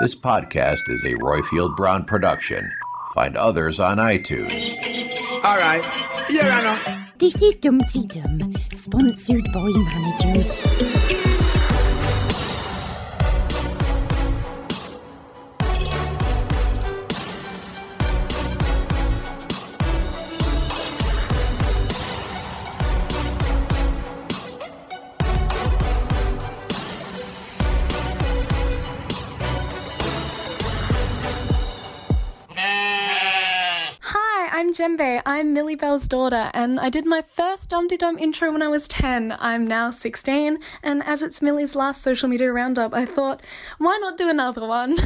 This podcast is a Roifield Brown production. Find others on iTunes. All right. Yeah, I know. This is Dumpty Dum, sponsored by managers. I'm Jembe. I'm Millie Bell's daughter, and I did my first Dum De Dum intro when I was 10. I'm now 16, and as it's Millie's last social media roundup, I thought, why not do another one?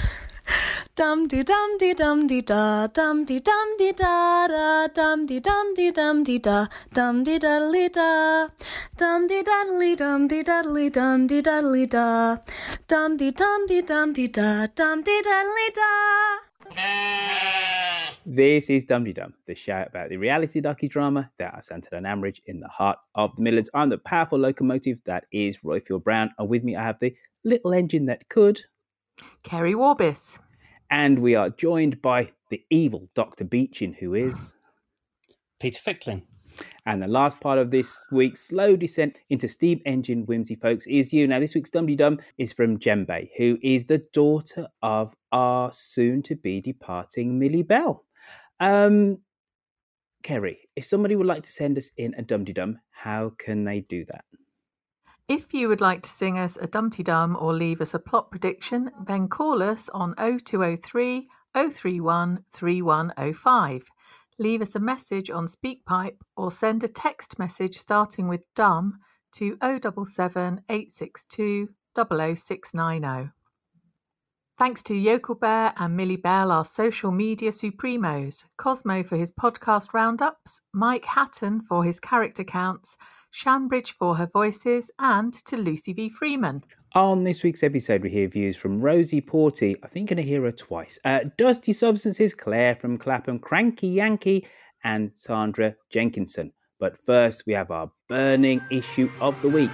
Dum dee dum dee dum dee da, dum dee dum dee da da, dum dee dum dee dum dee da, dum dee daddly da, dum dee daddly dum dee daddly dum dee daddly da, dum dee dum dee dum dee da, dum dee daddly da. This is Dum Dum, the show about the reality docudrama that are centered on Ambridge in the heart of the Midlands. I'm the powerful locomotive that is Roifield Brown, and with me I have the little engine that could. Kerry Warbis. And we are joined by the evil Dr. Beeching, who is. Peter Fickling. And the last part of this week's slow descent into steam engine whimsy, folks, is you. Now, this week's Dum Dum is from Jembe, who is the daughter of our soon to be departing Millie Bell. Um, Kerry, if somebody would like to send us in a Dum Dum, how can they do that? If you would like to sing us a Dumpty Dum or leave us a plot prediction, then call us on 0203 031 3105. Leave us a message on SpeakPipe or send a text message starting with DUM to 077 862 00690. Thanks to Yokel Bear and Millie Bell, our social media supremos, Cosmo for his podcast roundups, Mike Hatton for his character counts, Shambridge for her voices, and to Lucy V. Freeman. On this week's episode, we hear views from Rosie Porty. I think going to hear her twice. Uh, Dusty Substances, Claire from Clapham, Cranky Yankee, and Sandra Jenkinson. But first, we have our burning issue of the week.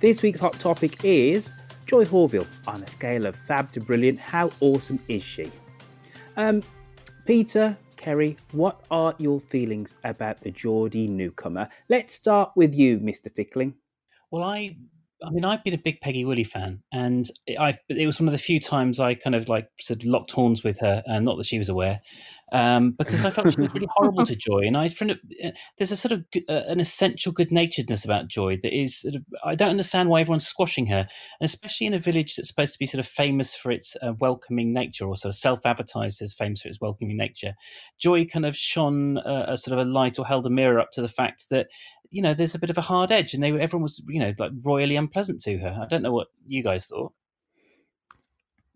This week's hot topic is Joy Horvill. On a scale of fab to brilliant, how awesome is she? Um, Peter, Kerry, what are your feelings about the Geordie newcomer? Let's start with you, Mr. Fickling. Well, I, I mean, I've been a big Peggy Woolley fan, and I've, it was one of the few times I kind of like sort of locked horns with her, and not that she was aware, um, because I felt she was really horrible to Joy, and I uh, there's a sort of uh, an essential good naturedness about Joy that is sort of, I don't understand why everyone's squashing her, and especially in a village that's supposed to be sort of famous for its uh, welcoming nature, or sort of self-advertised as famous for its welcoming nature. Joy kind of shone uh, a sort of a light or held a mirror up to the fact that you know there's a bit of a hard edge, and they everyone was you know like royally unpleasant to her. I don't know what you guys thought.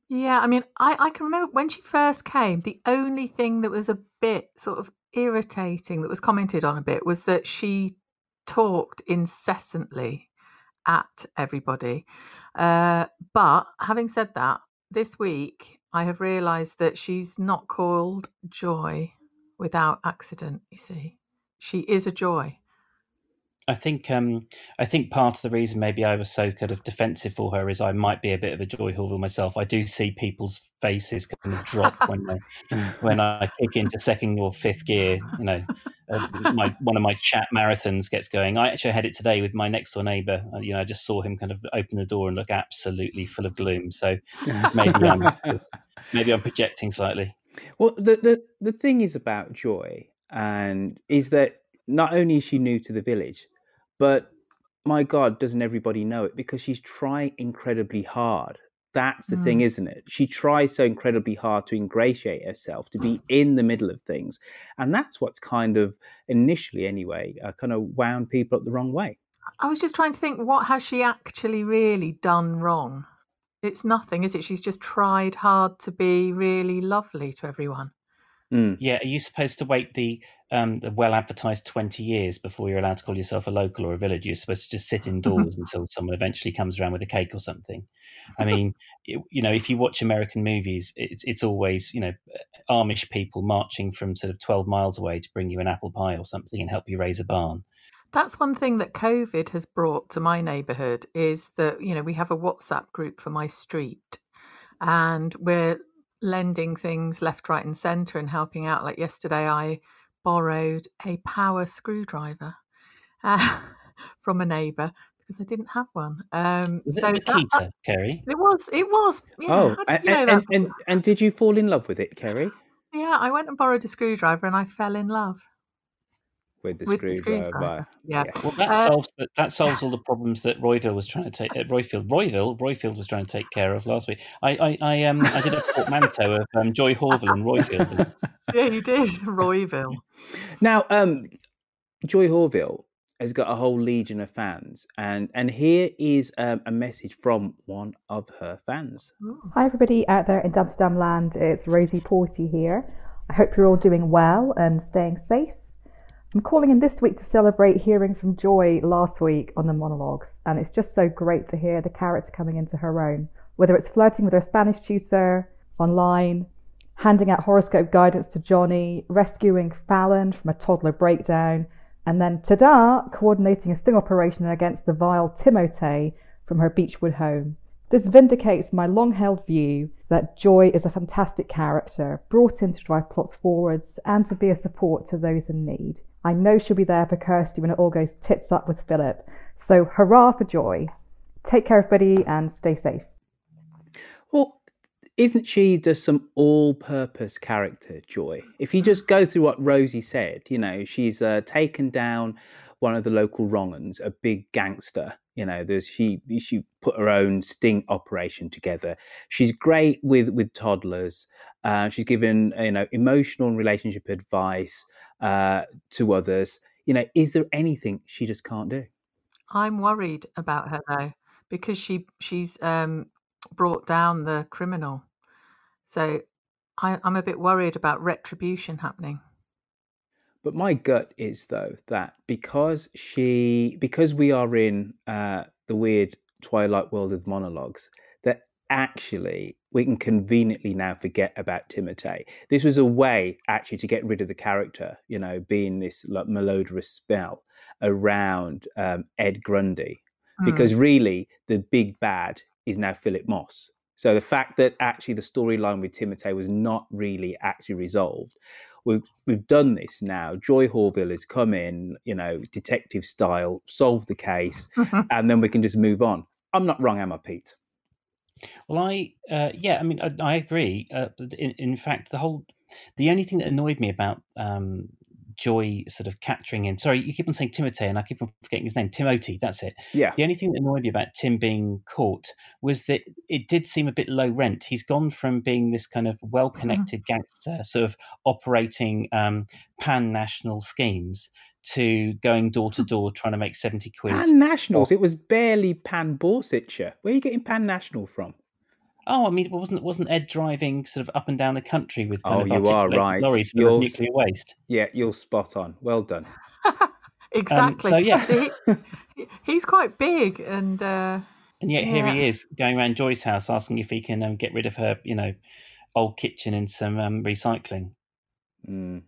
Yeah, I mean, I, I can remember when she first came, the only thing that was a bit sort of irritating that was commented on a bit was that she talked incessantly at everybody. Uh, but having said that, this week I have realised that she's not called Joy without accident, you see. She is a joy. I think um, I think part of the reason maybe I was so kind of defensive for her is I might be a bit of a Joy Horvill myself. I do see people's faces kind of drop when I when I kick into second or fifth gear. You know, uh, my one of my chat marathons gets going. I actually had it today with my next door neighbour. Uh, you know, I just saw him kind of open the door and look absolutely full of gloom. So maybe I'm maybe I'm projecting slightly. Well, the the the thing is about Joy, and is that not only is she new to the village, but my God, doesn't everybody know it? Because she's trying incredibly hard. That's the mm. thing, isn't it? She tries so incredibly hard to ingratiate herself, to be in the middle of things. And that's what's kind of, initially anyway, uh, kind of wound people up the wrong way. I was just trying to think, what has she actually really done wrong? It's nothing, is it? She's just tried hard to be really lovely to everyone. Mm. Yeah, are you supposed to wait the um, the well advertised 20 years before you're allowed to call yourself a local or a village. You're supposed to just sit indoors until someone eventually comes around with a cake or something. I mean, it, you know, if you watch American movies, it's it's always you know Amish people marching from sort of 12 miles away to bring you an apple pie or something and help you raise a barn. That's one thing that COVID has brought to my neighbourhood is that you know we have a WhatsApp group for my street, and we're lending things left, right, and centre and helping out. Like yesterday, I borrowed a power screwdriver uh, from a neighbour because I didn't have one. Um, was so it Makita, Kerry? It was. It was. Yeah, oh, and, and, and, and did you fall in love with it, Kerry? Yeah, I went and borrowed a screwdriver and I fell in love with the with screwdriver. The screwdriver. Yeah. yeah. Well, that uh, solves that, that solves all the problems that Royville was trying to take. Uh, Roifield, Royville, Roifield was trying to take care of last week. I, I, I um, I did a portmanteau of um, Joy Horvill and Roifield. yeah, you did, Royville. Now, um, Joy Horvill has got a whole legion of fans, and and here is um, a message from one of her fans. Hi, everybody out there in Amsterdam land. It's Rosie Porty here. I hope you're all doing well and staying safe. I'm calling in this week to celebrate hearing from Joy last week on the monologues, and it's just so great to hear the character coming into her own. Whether it's flirting with her Spanish tutor online, handing out horoscope guidance to Johnny, rescuing Fallon from a toddler breakdown, and then ta-da, coordinating a sting operation against the vile Timote from her Beechwood home. This vindicates my long held view that Joy is a fantastic character, brought in to drive plots forwards and to be a support to those in need. I know she'll be there for Kirsty when it all goes tits up with Philip. So hurrah for Joy. Take care, everybody, and stay safe. Well, isn't she just some all-purpose character, Joy? If you just go through what Rosie said, you know, she's uh, taken down one of the local wrong a big gangster. You know, there's she she put her own sting operation together. She's great with with toddlers. Uh, she's given you know emotional and relationship advice uh, to others. You know, is there anything she just can't do? I'm worried about her though because she she's um, brought down the criminal. So I, I'm a bit worried about retribution happening. But my gut is though that because she because we are in uh, the weird twilight world of monologues, actually we can conveniently now forget about Timotei. This was a way actually to get rid of the character, you know, being this like malodorous spell around um, Ed Grundy, mm. because really the big bad is now Philip Moss. So the fact that actually the storyline with Timotei was not really actually resolved we've we've done this now. Joy Horvill has come in, you know, detective style, solved the case, and then we can just move on. I'm not wrong, am I, Pete? Well, I uh, yeah, I mean, I, I agree. Uh, in, in, fact, the whole the only thing that annoyed me about um, Joy sort of capturing him. Sorry, you keep on saying Timothy, and I keep on forgetting his name. Timothy, that's it. Yeah. The only thing that annoyed me about Tim being caught was that it did seem a bit low rent. He's gone from being this kind of well-connected mm-hmm. gangster, sort of operating um, pan-national schemes, to going door to door trying to make seventy quid. Pan nationals. It was barely pan Borsetshire. Where are you getting pan national from? Oh, I mean, wasn't wasn't Ed driving sort of up and down the country with kind oh, of you are right lorries full of nuclear waste? Yeah, you're spot on. Well done. exactly. Um, so yeah, See, he's quite big, and uh, and yet yeah. here he is going around Joy's house asking if he can um, get rid of her, you know, old kitchen and some um, recycling. Mm.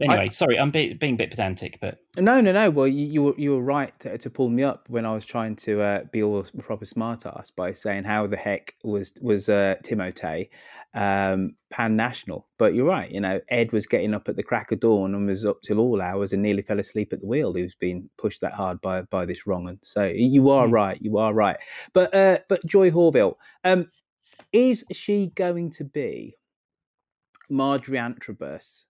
Anyway, I- sorry, I'm be- being a bit pedantic, but No, no, no. Well, you, you were you were right to, to pull me up when I was trying to uh, be all proper smart ass by saying how the heck was was uh, Timotei um, pan national. But you're right. You know, Ed was getting up at the crack of dawn and was up till all hours and nearly fell asleep at the wheel. He was being pushed that hard by by this wrong one. So you are right. You are right. But uh, but Joy Horvill, um, is she going to be Marjorie Antrobus?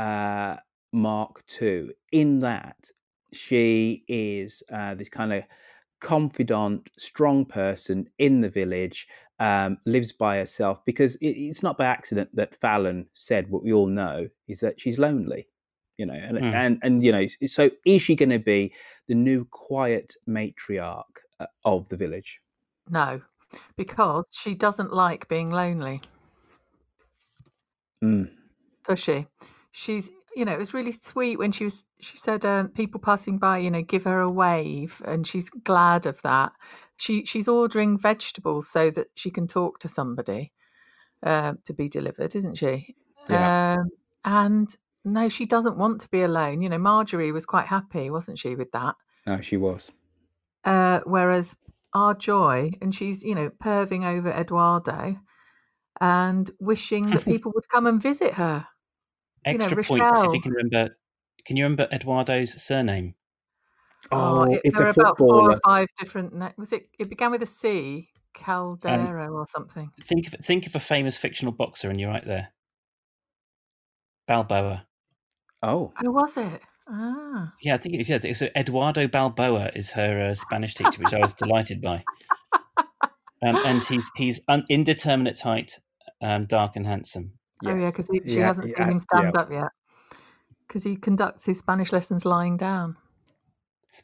Uh, Mark II, in that she is uh, this kind of confidant, strong person in the village, um, lives by herself because it, it's not by accident that Fallon said what we all know is that she's lonely. You know, and Mm. and and you know, so is she going to be the new quiet matriarch uh, of the village? No, because she doesn't like being lonely, Mm. does she? She's, you know, it was really sweet when she was. She said, um, "People passing by, you know, give her a wave," and she's glad of that. She she's ordering vegetables so that she can talk to somebody uh, to be delivered, isn't she? Yeah. Um, and no, she doesn't want to be alone. You know, Marjorie was quite happy, wasn't she, with that? No, she was. Uh, whereas our joy, and she's, you know, perving over Eduardo and wishing that people would come and visit her. You know, extra points if you can remember. Can you remember Eduardo's surname? Oh, it- it's there a are about four or five different. Was it? It began with a C, Caldero or something. Think of think of a famous fictional boxer, and you're right there. Balboa. Oh, Oh, was it? Ah, Yeah, I think it's yeah. So Eduardo Balboa is her uh, Spanish teacher, which I was delighted by. Um, and he's he's un- indeterminate height, um, dark and handsome. Oh yeah, because she Yeah, hasn't seen him stand yeah. up yet. Because he conducts his Spanish lessons lying down.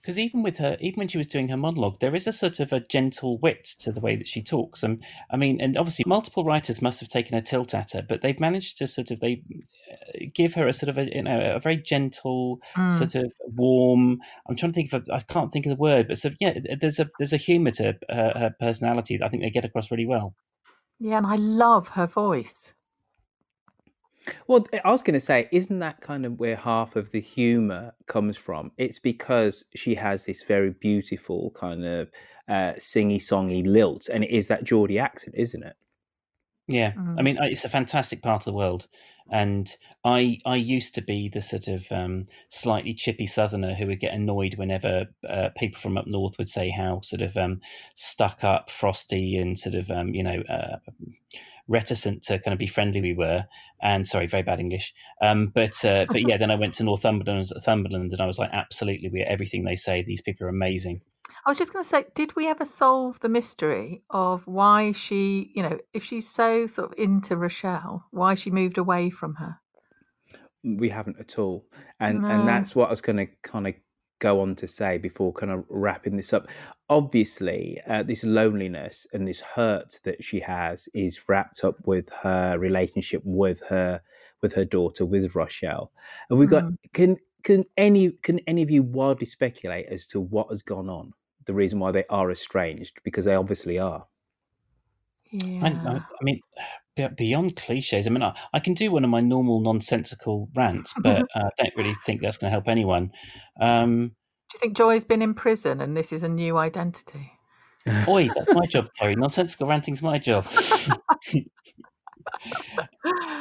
Because even with her, even when she was doing her monologue, there is a sort of a gentle wit to the way that she talks. And I mean, and obviously, multiple writers must have taken a tilt at her, but they've managed to sort of they uh, give her a sort of a you know a very gentle, Mm. sort of warm. I'm trying to think of I can't think of the word, but sort of, yeah, there's a there's a humour to her, her personality that I think they get across really well. Yeah, and I love her voice. Well, I was going to say, isn't that kind of where half of the humor comes from? It's because she has this very beautiful kind of uh, singy songy lilt, and it is that Geordie accent, isn't it? Yeah, Mm. I mean, it's a fantastic part of the world, and I I used to be the sort of um, slightly chippy Southerner who would get annoyed whenever uh, people from up north would say how sort of um, stuck up, frosty, and sort of um, you know uh, reticent to kind of be friendly we were. And sorry, very bad English. Um, but uh, but yeah, then I went to Northumberland, Northumberland, and I was like, absolutely, we are everything they say. These people are amazing. I was just going to say, did we ever solve the mystery of why she, you know, if she's so sort of into Rochelle, why she moved away from her? We haven't at all, and No. and that's what I was going to kind of go on to say before kind of wrapping this up. Obviously, uh, this loneliness and this hurt that she has is wrapped up with her relationship with her with her daughter with Rochelle. And we've got Mm. can can any can any of you wildly speculate as to what has gone on? The reason why they are estranged because they obviously are. Yeah. I, I, I mean, beyond cliches. I mean, I, I can do one of my normal nonsensical rants, but uh, I don't really think that's going to help anyone. Um, Do you think Joy's been in prison and this is a new identity? oi, that's my job, Kerry. Nonsensical ranting's my job.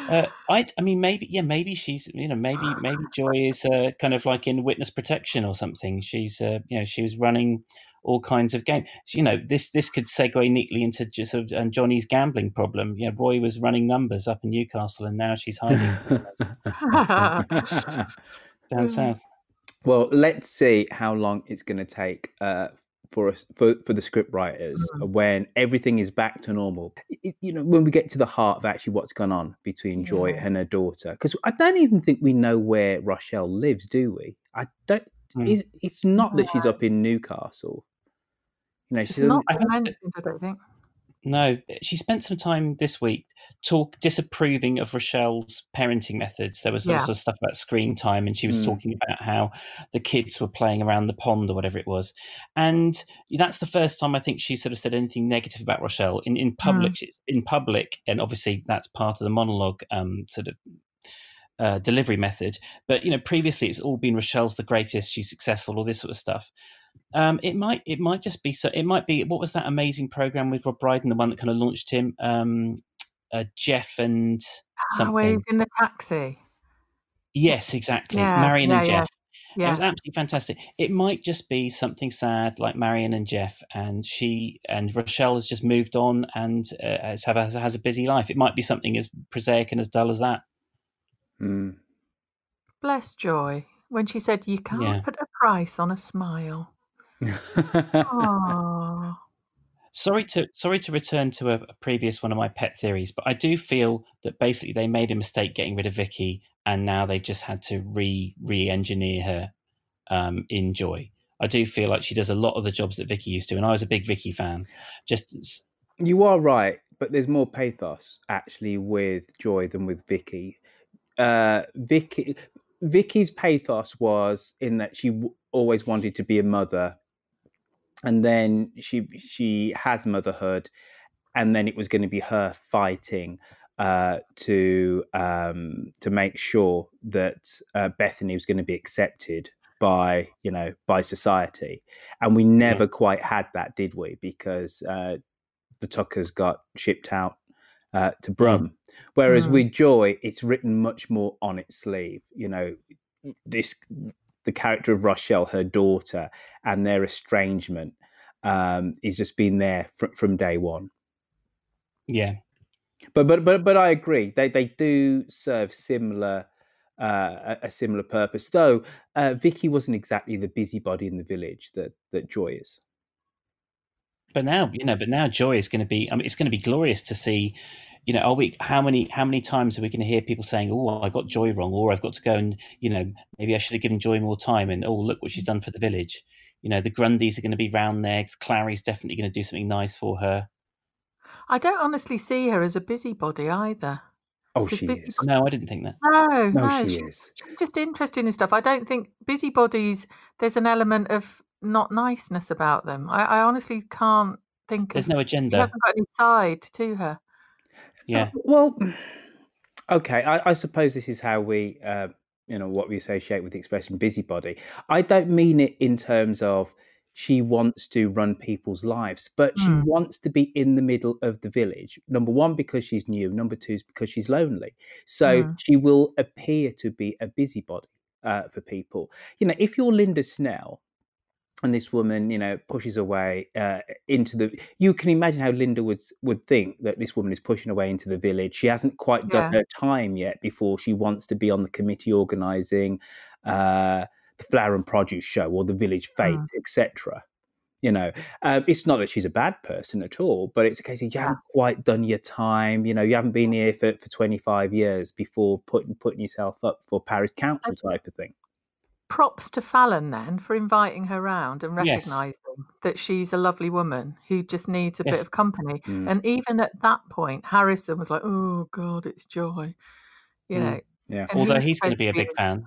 uh, I, I mean, maybe, yeah, maybe she's, you know, maybe, maybe Joy is uh, kind of like in witness protection or something. She's, uh, you know, she was running all kinds of games. You know, this this could segue neatly into just sort of um, Johnny's gambling problem. You know, Roy was running numbers up in Newcastle, and now she's hiding down south. Well, let's see how long it's going to take uh, for us for, for the script writers when everything is back to normal. It- you know, when we get to the heart of actually what's gone on between Joy Yeah. and her daughter, because I don't even think we know where Rochelle lives, do we? I don't. Hmm. Is it's not that she's up in Newcastle. You know, It's she's not I think I don't think. No, she spent some time this week talk disapproving of Rochelle's parenting methods. There was some Yeah. sort of stuff about screen time, and she was Mm. talking about how the kids were playing around the pond or whatever it was. And that's the first time I think she sort of said anything negative about Rochelle in in public. She's in public, and obviously that's part of the monologue. Um, sort of uh, delivery method. But you know, previously it's all been Rochelle's the greatest, she's successful, all this sort of stuff. Um, it might it might just be so. It might be what was that amazing program with Rob Brydon, the one that kind of launched him, um, uh, Geoff and something. Ah, where he's in the taxi. Yes, exactly. Yeah, Marion and yeah, yeah. Geoff. It was absolutely fantastic. It might just be something sad like Marion and Geoff, and she and Rochelle has just moved on and uh, has, have, has, has a busy life. It might be something as prosaic and as dull as that. Mm. Bless Joy when she said, "You can't Yeah. put a price on a smile." Oh, Sorry to sorry to return to a, a previous one of my pet theories, but I do feel that basically they made a mistake getting rid of Vicky, and now they've just had to re re engineer her um, in Joy. I do feel like she does a lot of the jobs that Vicky used to, and I was a big Vicky fan. Just You are right, but there's more pathos actually with Joy than with Vicky. Uh, Vicky, Vicky's pathos was in that she w- always wanted to be a mother, and then she she has motherhood, and then it was going to be her fighting uh, to um, to make sure that uh, Bethany was going to be accepted by you know by society, and we never quite had that, did we? Because uh, the Tuckers got shipped out uh, to Brum. Whereas Mm. with Joy, it's written much more on its sleeve. You know, this the character of Rochelle, her daughter, and their estrangement um, is just been there fr- from day one. yeah, But but but but I agree. They they do serve similar uh, a, a similar purpose. Though uh, Vicky wasn't exactly the busybody in the village that that Joy is. But now you know, but now Joy is going to be. I mean, it's going to be glorious to see. You know, are we? How many? How many times are we going to hear people saying, "Oh, I got Joy wrong," or "I've got to go and you know, maybe I should have given Joy more time," and "Oh, look what she's done for the village." You know, the Grundys are going to be round there. Clarrie's definitely going to do something nice for her. I don't honestly see her as a busybody either. Oh, 'Cause she busy- is. No, I didn't think that. No, No, no, she she's, is. she's just interested in stuff. I don't think busybodies. There's an element of not niceness about them. I, I honestly can't think. There's of, no She agenda. hasn't got any side to her. Yeah. Well, okay. I, I suppose this is how we, uh, you know, what we associate with the expression busybody. I don't mean it in terms of she wants to run people's lives, but she Mm. wants to be in the middle of the village. Number one, because she's new. Number two is because she's lonely. So Mm. she will appear to be a busybody uh, for people. You know, if you're Linda Snell, and this woman, you know, pushes away uh, into the. You can imagine how Linda would would think that this woman is pushing away into the village. She hasn't quite done Yeah. her time yet before she wants to be on the committee organising uh, the flower and produce show or the village fete, Mm. etc. You know, um, it's not that she's a bad person at all, but it's a case of you haven't quite done your time. You know, you haven't been here for, for 25 years before putting putting yourself up for parish council type of thing. Props to Fallon then for inviting her round and Yes. recognising that she's a lovely woman who just needs a If- bit of company. Mm. And even at that point, Harrison was like, "Oh God, it's Joy," you Mm. know. Yeah. Although he's going to be a big fan.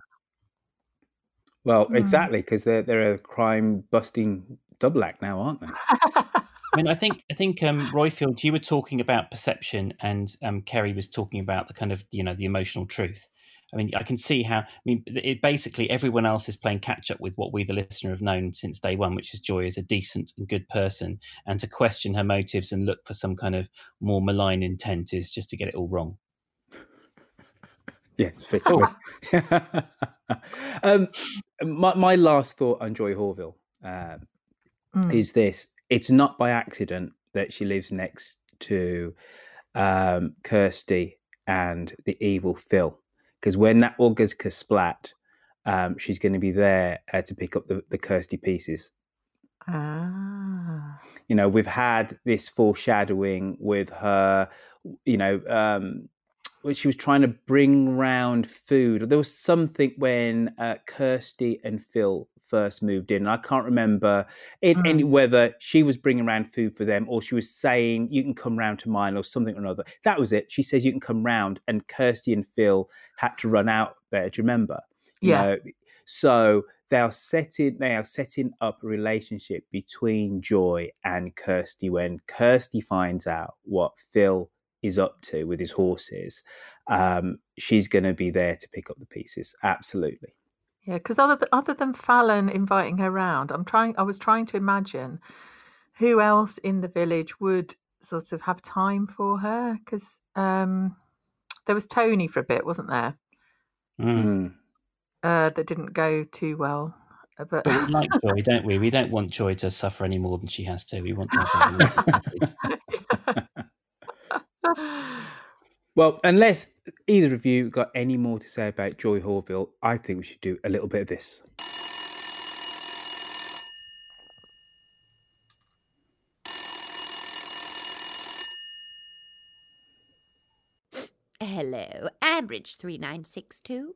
Well, Mm. exactly, because they're they're a crime busting double act now, aren't they? I mean, I think I think um, Roifield, you were talking about perception, and um, Kerry was talking about the kind of you know the emotional truth. I mean, I can see how. I mean, it basically everyone else is playing catch up with what we, the listener, have known since day one, which is Joy is a decent and good person, and to question her motives and look for some kind of more malign intent is just to get it all wrong. Yes, victory. um, my my last thought on Joy Horvill um, Mm. is this: it's not by accident that she lives next to um, Kirsty and the evil Phil, because when that goes splat, um, she's going to be there uh, to pick up the, the Kirsty pieces. Ah. you know we've had this foreshadowing with her you know um when she was trying to bring round food there was something when uh, kirsty and phil first moved in and i can't remember in, in whether she was bringing around food for them or she was saying you can come round to mine or something or another that was it she says you can come round and kirsty and phil had to run out there do you remember You Yeah. know, so they are setting they are setting up a relationship between Joy and Kirsty when Kirsty finds out what Phil is up to with his horses, um, she's going to be there to pick up the pieces. Absolutely. Yeah, because other th- other than Fallon inviting her round, I'm trying. I was trying to imagine who else in the village would sort of have time for her. Because um, there was Tony for a bit, wasn't there? Mm. Uh, that didn't go too well. Uh, But, But we like Joy, don't we? We don't want Joy to suffer any more than she has to. We want her to have a nice package. Well, unless either of you got any more to say about Joy Horvill, I think we should do a little bit of this. Hello, Ambridge 3962.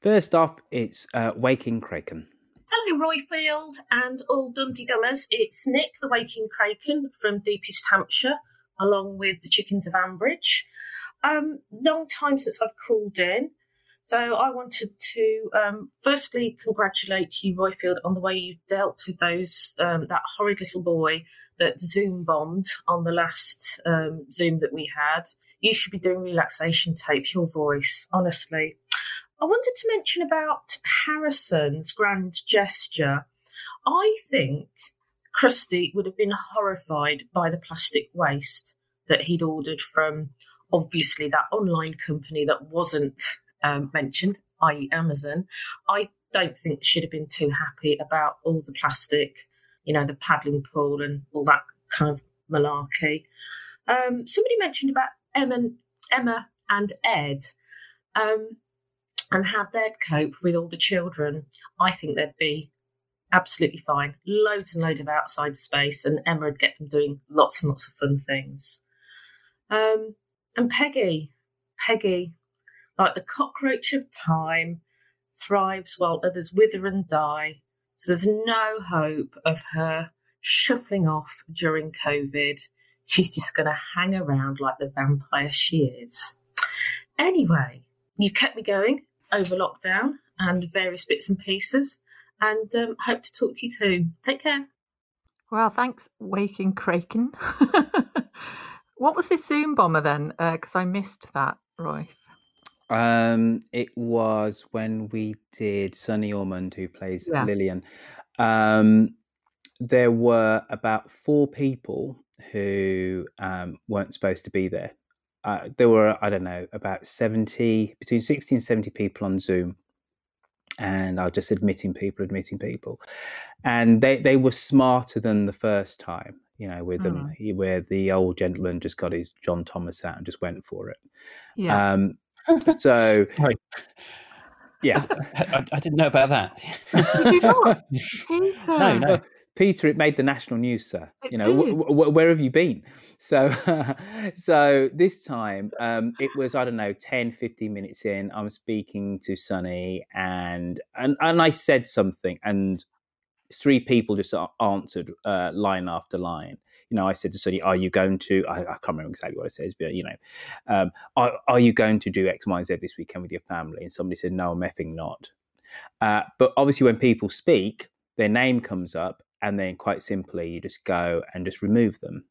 First off, it's uh, Waking Kraken. Hello, Roifield and all Dundee Dummers. It's Nick, the Waking Kraken from Deepest Hampshire, along with the Chickens of Ambridge. Um, long time since I've called in, so I wanted to um, firstly congratulate you, Roifield, on the way you dealt with those um, that horrid little boy that Zoom bombed on the last um, Zoom that we had. You should be doing relaxation tapes. Your voice, honestly. I wanted to mention about Harrison's grand gesture. I think Kirsty would have been horrified by the plastic waste that he'd ordered from obviously that online company that wasn't um, mentioned, i.e., Amazon. I don't think she'd have been too happy about all the plastic, you know, the paddling pool and all that kind of malarkey. Um, somebody mentioned about Emma, Emma and Ed. Um, and how they'd cope with all the children, I think they'd be absolutely fine. Loads and loads of outside space, and Emma would get them doing lots and lots of fun things. Um, and Peggy, Peggy, like the cockroach of time, thrives while others wither and die. So there's no hope of her shuffling off during COVID. She's just going to hang around like the vampire she is. Anyway, you've kept me going over lockdown and various bits and pieces, and um, hope to talk to you too. Take care. well, thanks, Waking Kraken. what was this Zoom bomber then? Because I missed that, Roy. Um, it was when we did Sunny Ormonde, who plays Yeah. Lillian. Um, there were about four people who um, weren't supposed to be there. Uh, there were, I don't know, about 70, between 60 and 70 people on Zoom. And I was just admitting people, admitting people. And they, they were smarter than the first time, you know, with them, he- where the old gentleman just got his John Thomas out and just went for it. Yeah. Um, so, Sorry. yeah. I, I didn't know about that. Did you not? Peter. No, no. Peter, it made the national news, sir. It you know, did. w- w- where have you been? So, so this time, um, it was I don't know, 10, 15 minutes in. I'm speaking to Sunny, and and and I said something, and three people just answered uh, line after line. You know, I said to Sunny, "Are you going to?" I, I can't remember exactly what it says, but you know, um, are, are you going to do X, Y, and Z this weekend with your family? And somebody said, "No, I'm effing not." Uh, but obviously, when people speak, their name comes up, and then quite simply, you just go and just remove them.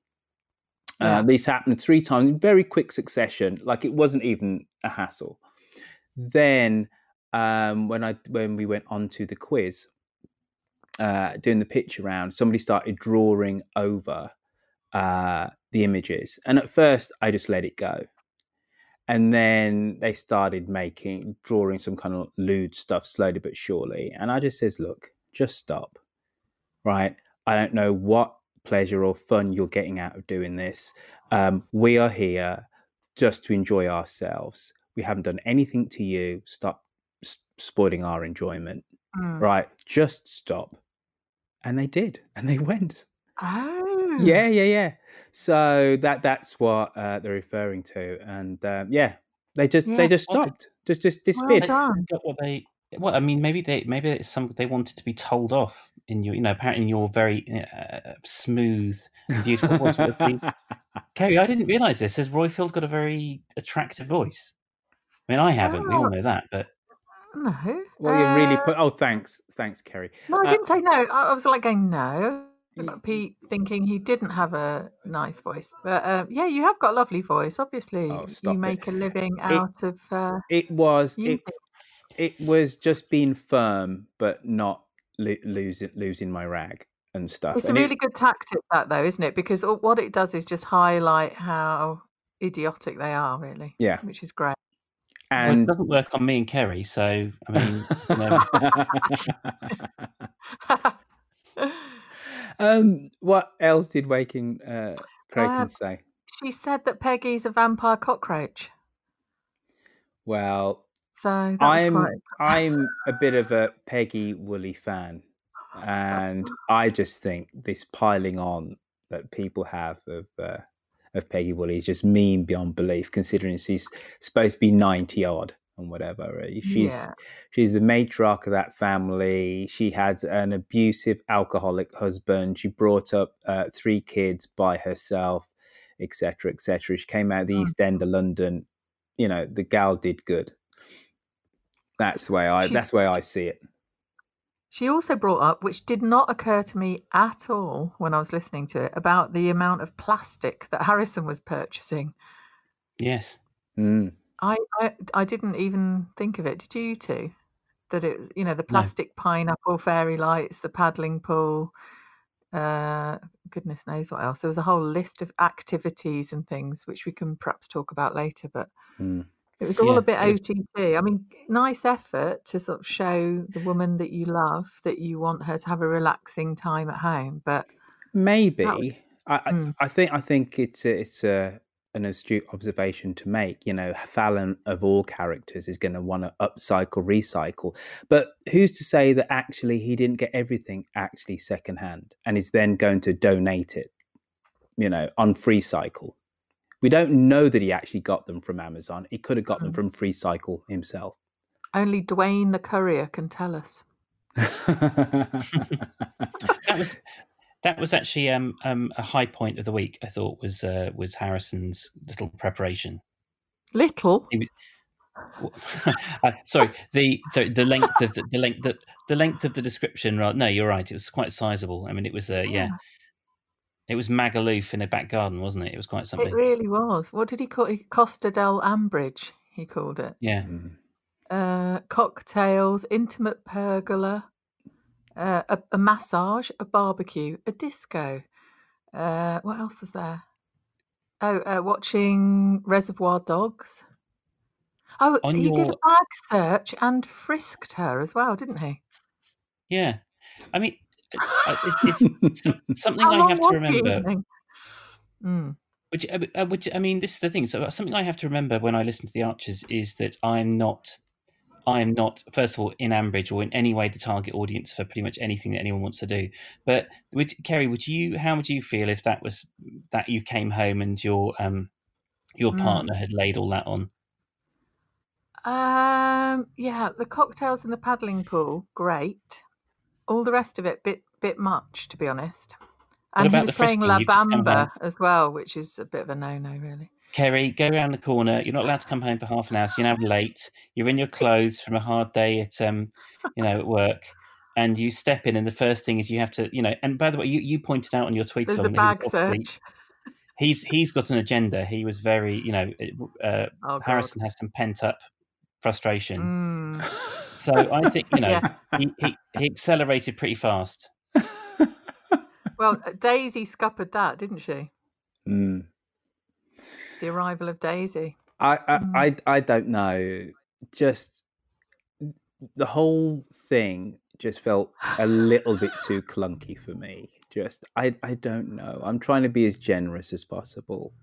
Yeah. Uh, this happened three times in very quick succession. Like it wasn't even a hassle. Then, um, when I when we went on to the quiz, uh, doing the picture round, somebody started drawing over uh, the images, and at first I just let it go, and then they started making drawing some kind of lewd stuff slowly but surely, and I just says, look, just stop, right? I don't know what pleasure or fun you're getting out of doing this. Um, we are here just to enjoy ourselves. We haven't done anything to you. Stop spoiling our enjoyment, Mm. right? Just stop. And they did, and they went. Oh. Yeah, yeah, yeah. So that that's what uh, they're referring to, and um, yeah, they just Yeah. they just Well, stopped, just just Well disappeared. got what they well i mean maybe they maybe it's some they wanted to be told off in your you know apparently in your very uh, smooth and beautiful voice kerry i didn't realize this has roifield got a very attractive voice i mean i haven't we all Oh. know that but No. well, you really Uh, put. Oh, thanks, thanks, Kerry. No, I Uh, didn't say no. I was like going no. Pete thinking he didn't have a nice voice. But uh, yeah, you have got a lovely voice. Obviously, Oh, you it. make a living out of. Uh, It was it, it was just being firm, but not lo- losing losing my rag and stuff. It's a And it- really good tactic, that though, isn't it? Because what it does is just highlight how idiotic they are, really. Yeah. which is great. Well, and it doesn't work on me and Kerry, so I mean, you know, um, what else did Waking uh, Kraken Uh, say? She said that Peggy's a vampire cockroach. Well, So I'm quite. I'm a bit of a Peggy Woolley fan, and I just think this piling on that people have of uh, of Peggy Woolley is just mean beyond belief, considering she's supposed to be ninety odd and whatever. She's Yeah. she's the matriarch of that family. She had an abusive alcoholic husband. She brought up uh, three kids by herself, etc., etc. She came out of the Mm. East End of London. You know, the gal did good. That's the way I. She- That's the way I see it. She also brought up, which did not occur to me at all when I was listening to it, about the amount of plastic that Harrison was purchasing. yes. Mm. I, I, I didn't even think of it. Did you two? That it, you know, the plastic pineapple fairy lights, the paddling pool, uh, goodness knows what else. There was a whole list of activities and things which we can perhaps talk about later. But Mm. It was all Yeah, a bit OTT. I mean, nice effort to sort of show the woman that you love that you want her to have a relaxing time at home. But Maybe was- I, I, Mm. I think I think it's a, it's a an astute observation to make. You know, Fallon of all characters is going to want to upcycle, recycle, but who's to say that actually he didn't get everything actually secondhand and is then going to donate it? You know, on free cycle. We don't know that he actually got them from Amazon. He could have got them Mm. from FreeCycle himself. only Dwayne the courier can tell us. that was that was actually um, um, a high point of the week. I thought was uh, was Harrison's little preparation. Little. Uh, sorry, the sorry the length of the, the length the, the length of the description. Right? No, you're right. It was quite sizable. I mean, it was uh, yeah, it was Magaluf in a back garden, wasn't it? It was quite something. It really was. What did he call it? Costa del Ambridge, he called it. Yeah. Mm. Uh, cocktails, intimate pergola, uh, a, a massage, a barbecue, a disco. Uh, what else was there? Oh, uh, watching Reservoir Dogs. Oh, On he did a bag search and frisked her as well, didn't he? Yeah, I mean, it's, it's something I have to remember. Mm. Which, uh, uh, which I mean, this is the thing. So something I have to remember when I listen to the Archers is that I'm not, I am not, first of all, in Ambridge or in any way the target audience for pretty much anything that anyone wants to do. But would Kerry, would you, how would you feel if that was that you came home and your um your Mm. partner had laid all that on? Um, yeah, the cocktails in the paddling pool, great. All the rest of it, bit bit much, to be honest. And he was the playing? La You've just come Bamba as well, which is a bit of a no-no, really. Kerry, go around the corner. You're not allowed to come home for half an hour, so you're now late. You're in your clothes from a hard day at um, you know, at work, and you step in, and the first thing is you have to, you know. And by the way, you, you pointed out on your tweet There's a bag search. He's he's got an agenda. He was very, you know, uh, Oh, Harrison has some pent up frustration. Mm. So I think you know Yeah. he, he he accelerated pretty fast. Well, uh, Daisy scuppered that, didn't she? Mm. The arrival of Daisy. I, I, Mm. I, I don't know. Just the whole thing just felt a little bit too clunky for me. Just I, I don't know. I'm trying to be as generous as possible.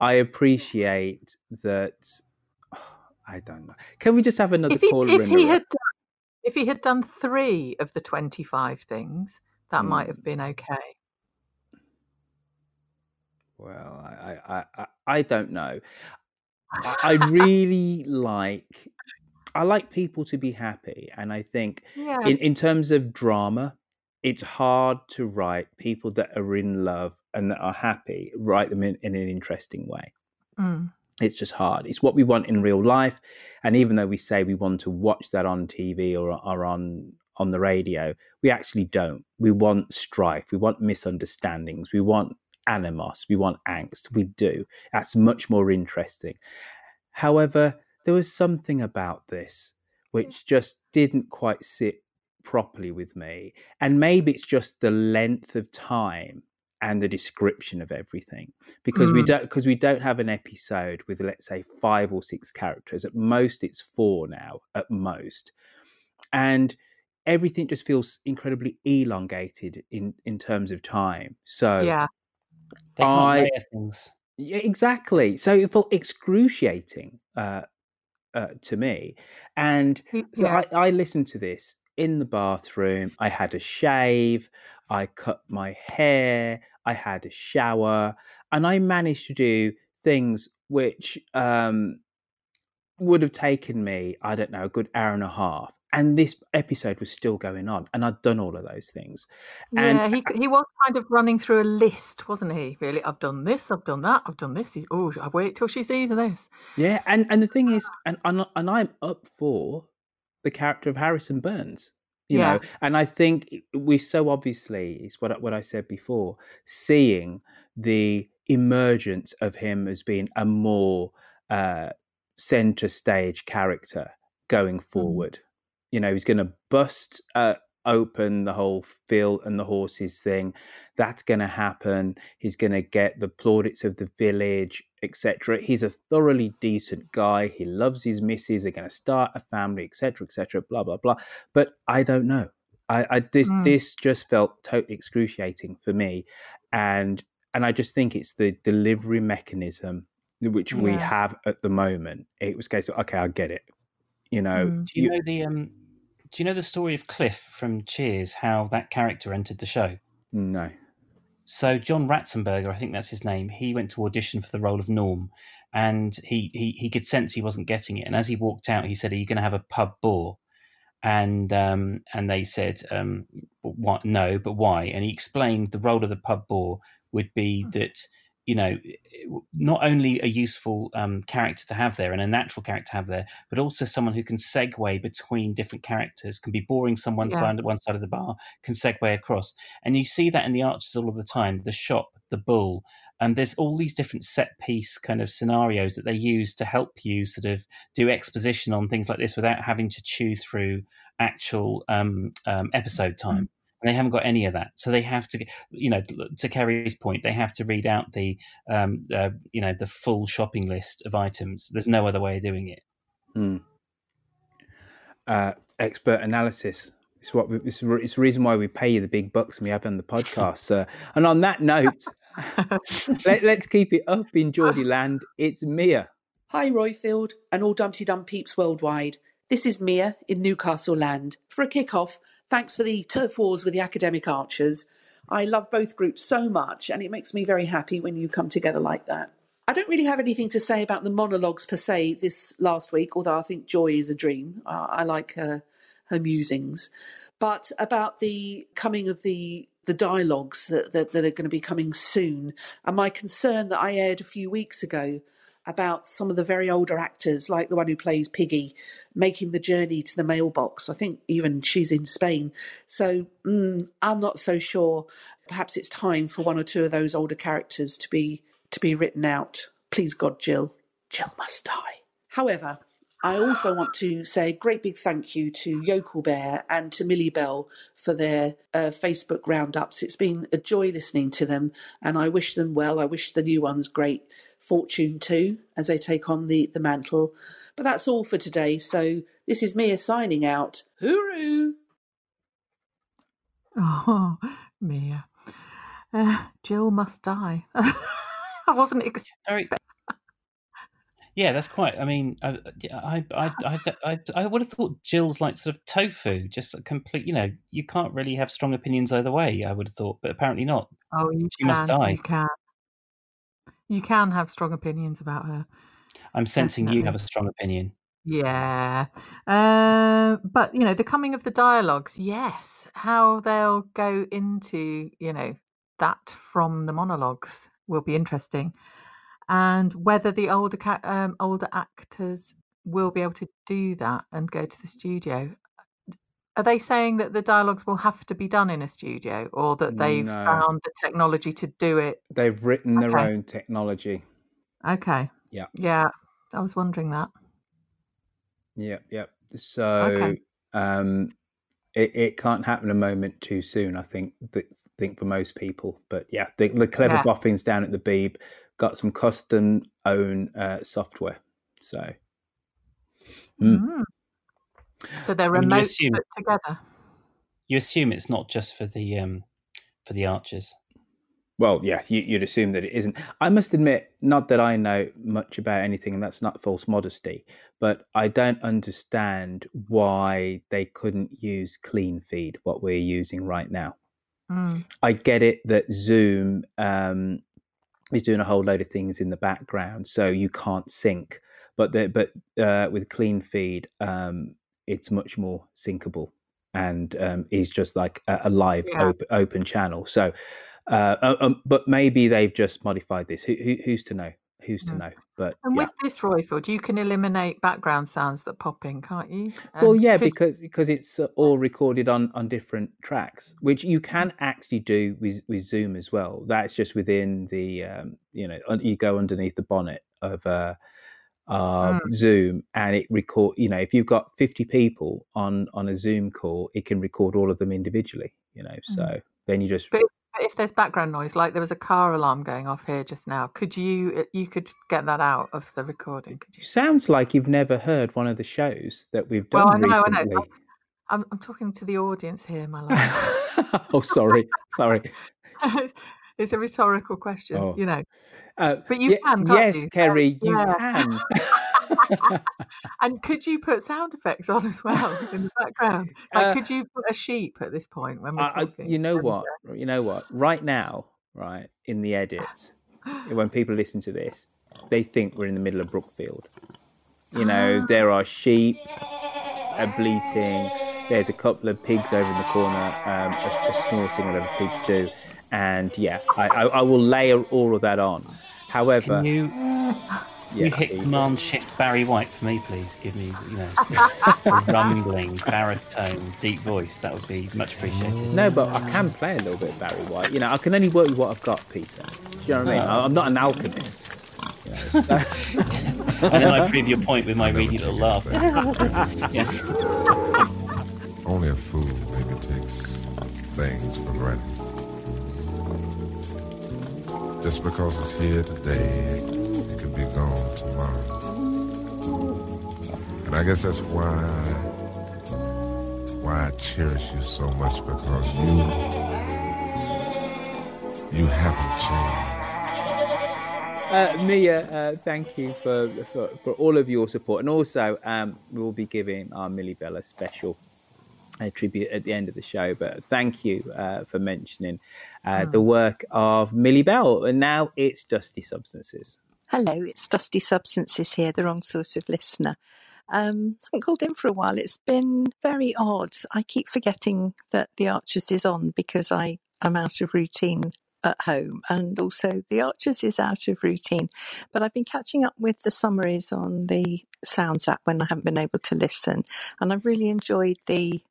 I appreciate that. I don't know. Can we just have another If he, caller if in he had done, if he had done three of the twenty-five things, that might Mm. have been okay. Well, I, I, I, I don't know. I, I really like. I like people to be happy, and I think Yeah. in in terms of drama, it's hard to write people that are in love and that are happy. Write them in, in an interesting way. Mm. It's just hard. It's what we want in real life, and even though we say we want to watch that on TV or or on on the radio. We actually don't. We want strife. We want misunderstandings. We want animos. We want angst. We do. That's much more interesting. However, there was something about this which mm. just didn't quite sit properly with me. And maybe it's just the length of time and the description of everything because mm. we don't because we don't have an episode with let's say five or six characters. At most it's four now at most. And everything just feels incredibly elongated in in terms of time. So yeah. I, things. Yeah exactly. So it felt excruciating uh, uh, to me. And yeah. so I, I listened to this in the bathroom i had a shave I cut my hair, I had a shower, and I managed to do things which um, would have taken me, I don't know, a good hour and a half. And this episode was still going on, and I'd done all of those things. And yeah, he he was kind of running through a list, wasn't he? Really, I've done this, I've done that, I've done this. Oh, I wait till she sees this. Yeah, and and the thing is, and and, and I'm up for the character of Harrison Burns you yeah. know and i think we so obviously is what what i said before seeing the emergence of him as being a more uh center stage character going mm. forward mm. you know he's going to bust uh, open the whole Phil and the horses thing. That's going to happen. He's going to get the plaudits of the village, etc. He's a thoroughly decent guy. He loves his missus. They're going to start a family, etc., etc. Blah blah blah. But I don't know. I, I this mm. this just felt totally excruciating for me, and and I just think it's the delivery mechanism which yeah. we have at the moment. It was case of okay, I get it. You know, mm. do you, you know the um do you know the story of Cliff from Cheers? How that character entered the show? No. So John Ratzenberger, I think that's his name. He went to audition for the role of Norm, and he he he could sense he wasn't getting it. And as he walked out, he said, "Are you going to have a pub bore?" And um, and they said, um, "What? No, but why?" And he explained the role of the pub bore would be hmm. that you know, not only a useful um, character to have there and a natural character to have there, but also someone who can segue between different characters, can be boring someone yeah. side at one side of the bar, can segue across. And you see that in the Archers all of the time the shop, the bull. And there's all these different set piece kind of scenarios that they use to help you sort of do exposition on things like this without having to chew through actual um, um, episode time. And they haven't got any of that. So they have to, you know, to Kerry's point, they have to read out the, um, uh, you know, the full shopping list of items. There's no other way of doing it. Hmm. Uh, expert analysis. It's what we, it's, it's the reason why we pay you the big bucks and we have on the podcast. Uh, and on that note, let, us keep it up in Geordie land. It's Mia. Hi, Roifield and all Dumpty Dum peeps worldwide. This is Mia in Newcastle land. For a kick-off, Thanks for the turf wars with the academic archers. I love both groups so much, and it makes me very happy when you come together like that. I don't really have anything to say about the monologues per se this last week, although I think Joy is a dream. I like her her musings, but about the coming of the the dialogues that, that, that are going to be coming soon, and my concern that I aired a few weeks ago about some of the very older actors, like the one who plays Piggy, making the journey to the mailbox. I think even she's in Spain. So mm, I'm not so sure. Perhaps it's time for one or two of those older characters to be to be written out. Please God, Jill. Jill must die. However, I also want to say a great big thank you to Yokel Bear and to Millie Bell for their uh, Facebook roundups. It's been a joy listening to them, and I wish them well. I wish the new ones great fortune too as they take on the, the mantle. But that's all for today. So this is Mia signing out. Hooroo! Oh, Mia. Uh, Jill must die. I wasn't expecting. Yeah, that's quite. I mean, I, I, I, I, I, I would have thought Jill's like sort of tofu, just a complete. You know, you can't really have strong opinions either way. I would have thought, but apparently not. Oh, you she can, must die. You can. You can have strong opinions about her. I'm sensing Definitely. you have a strong opinion. Yeah. Uh, but, you know, the coming of the dialogues, yes. How they'll go into, you know, that from the monologues will be interesting. And whether the older um, older actors will be able to do that and go to the studio. Are they saying that the dialogues will have to be done in a studio, or that they've No. found the technology to do it? They've written their own technology. Okay. Yeah. Yeah, I was wondering that. Yep, yep. So Okay. um, it it can't happen a moment too soon. I think th- think for most people, but yeah, the, the clever Yeah. boffins down at the Beeb got some custom own uh, software. So Mm. Mm. So they're I mean, you remote assume- put together. You assume it's not just for the um, for the archers. Well, yeah, you, you'd assume that it isn't. I must admit, not that I know much about anything, and that's not false modesty, but I don't understand why they couldn't use clean feed, what we're using right now. Mm. I get it that Zoom um, is doing a whole load of things in the background, so you can't sync. But the, but uh, with clean feed, um, it's much more syncable, and um, is just like a, live Yeah. open, open channel. So, uh, uh, um, but maybe they've just modified this. Who, who, who's to know? Who's to Mm. know? But And yeah. with this Roifield, you can eliminate background sounds that pop in, can't you? Well, yeah, could- because because it's all recorded on on different tracks, which you can actually do with with Zoom as well. That's just within the um, you know you go underneath the bonnet of uh, uh, Mm. Zoom, and it record. You know, if you've got fifty people on on a Zoom call, it can record all of them individually. You know, so then you just But if, there's background noise, like there was a car alarm going off here just now, could you uh, you could get that out of the recording? Could you? sounds like you've never heard one of the shows that we've Well, done I know, I know. recently. I'm, I'm talking to the audience here, my love. oh, sorry, sorry. it's a rhetorical question, Oh. you know. Uh, But you ye- can, can't yes, you? Kerry, you yeah. can. and could you put sound effects on as well in the background? Like, Uh, could you put a sheep at this point when we're I, I, talking? you know what? You know what? Right now, right in the edit, when people listen to this, they think we're in the middle of Brookfield. You know, Ah. there are sheep uh, bleating. There's a couple of pigs over in the corner, um, a, a snorting, whatever pigs do. And yeah, I, I, I will layer all of that on. However, Can you yeah, you hit please. Command Shift Barry White for me, please? Give me you know a rumbling baritone, deep voice. That would be much appreciated. No, but I can play a little bit of Barry White. You know, I can only work with what I've got, Peter. Do you know what I mean? Oh. I- I'm not an alchemist. you know, so- and then I prove your point with my reedy little laugh. yeah. Only a fool maybe takes things for granted. Just because it's here today, it could be gone tomorrow. And I guess that's why why I cherish you so much because you you haven't changed. Uh, Mia, uh, thank you for, for for all of your support, and also um, we will be giving our Millie Bell a special uh, tribute at the end of the show. But thank you uh, for mentioning uh, the work of Millie Bell, and now it's Dusty Substances. Hello, it's Dusty Substances here, the wrong sort of listener. Um, I haven't called in for a while. It's been very odd. I keep forgetting that the Archers is on because I am out of routine at home, and also the Archers is out of routine. But I've been catching up with the summaries on the Sounds app when I haven't been able to listen, and I've really enjoyed the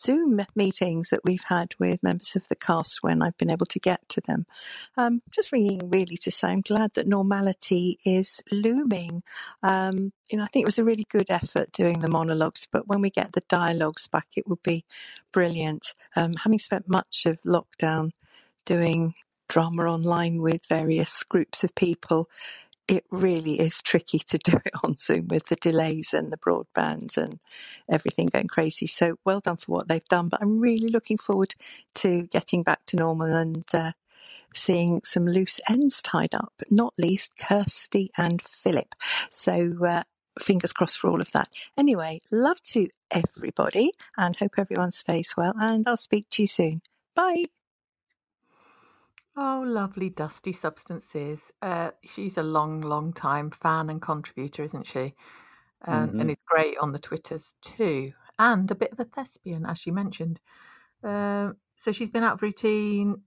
Zoom meetings that we've had with members of the cast when I've been able to get to them. Um, just ringing really to say I'm glad that normality is looming. Um, you know, I think it was a really good effort doing the monologues, but when we get the dialogues back, it would be brilliant. Um, having spent much of lockdown doing drama online with various groups of people, it really is tricky to do it on Zoom with the delays and the broadbands and everything going crazy. So well done for what they've done. But I'm really looking forward to getting back to normal and uh, seeing some loose ends tied up, not least Kirsty and Philip. So uh, fingers crossed for all of that. Anyway, love to everybody and hope everyone stays well. And I'll speak to you soon. Bye. Oh, lovely Dusty Substances. Uh, she's a long, long time fan and contributor, isn't she? Um, Mhm. And is great on the Twitters too. And a bit of a thespian, as she mentioned. Uh, so she's been out of routine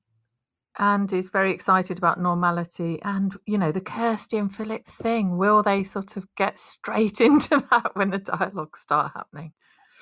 and is very excited about normality. And, you know, the Kirsty and Philip thing, will they sort of get straight into that when the dialogues start happening?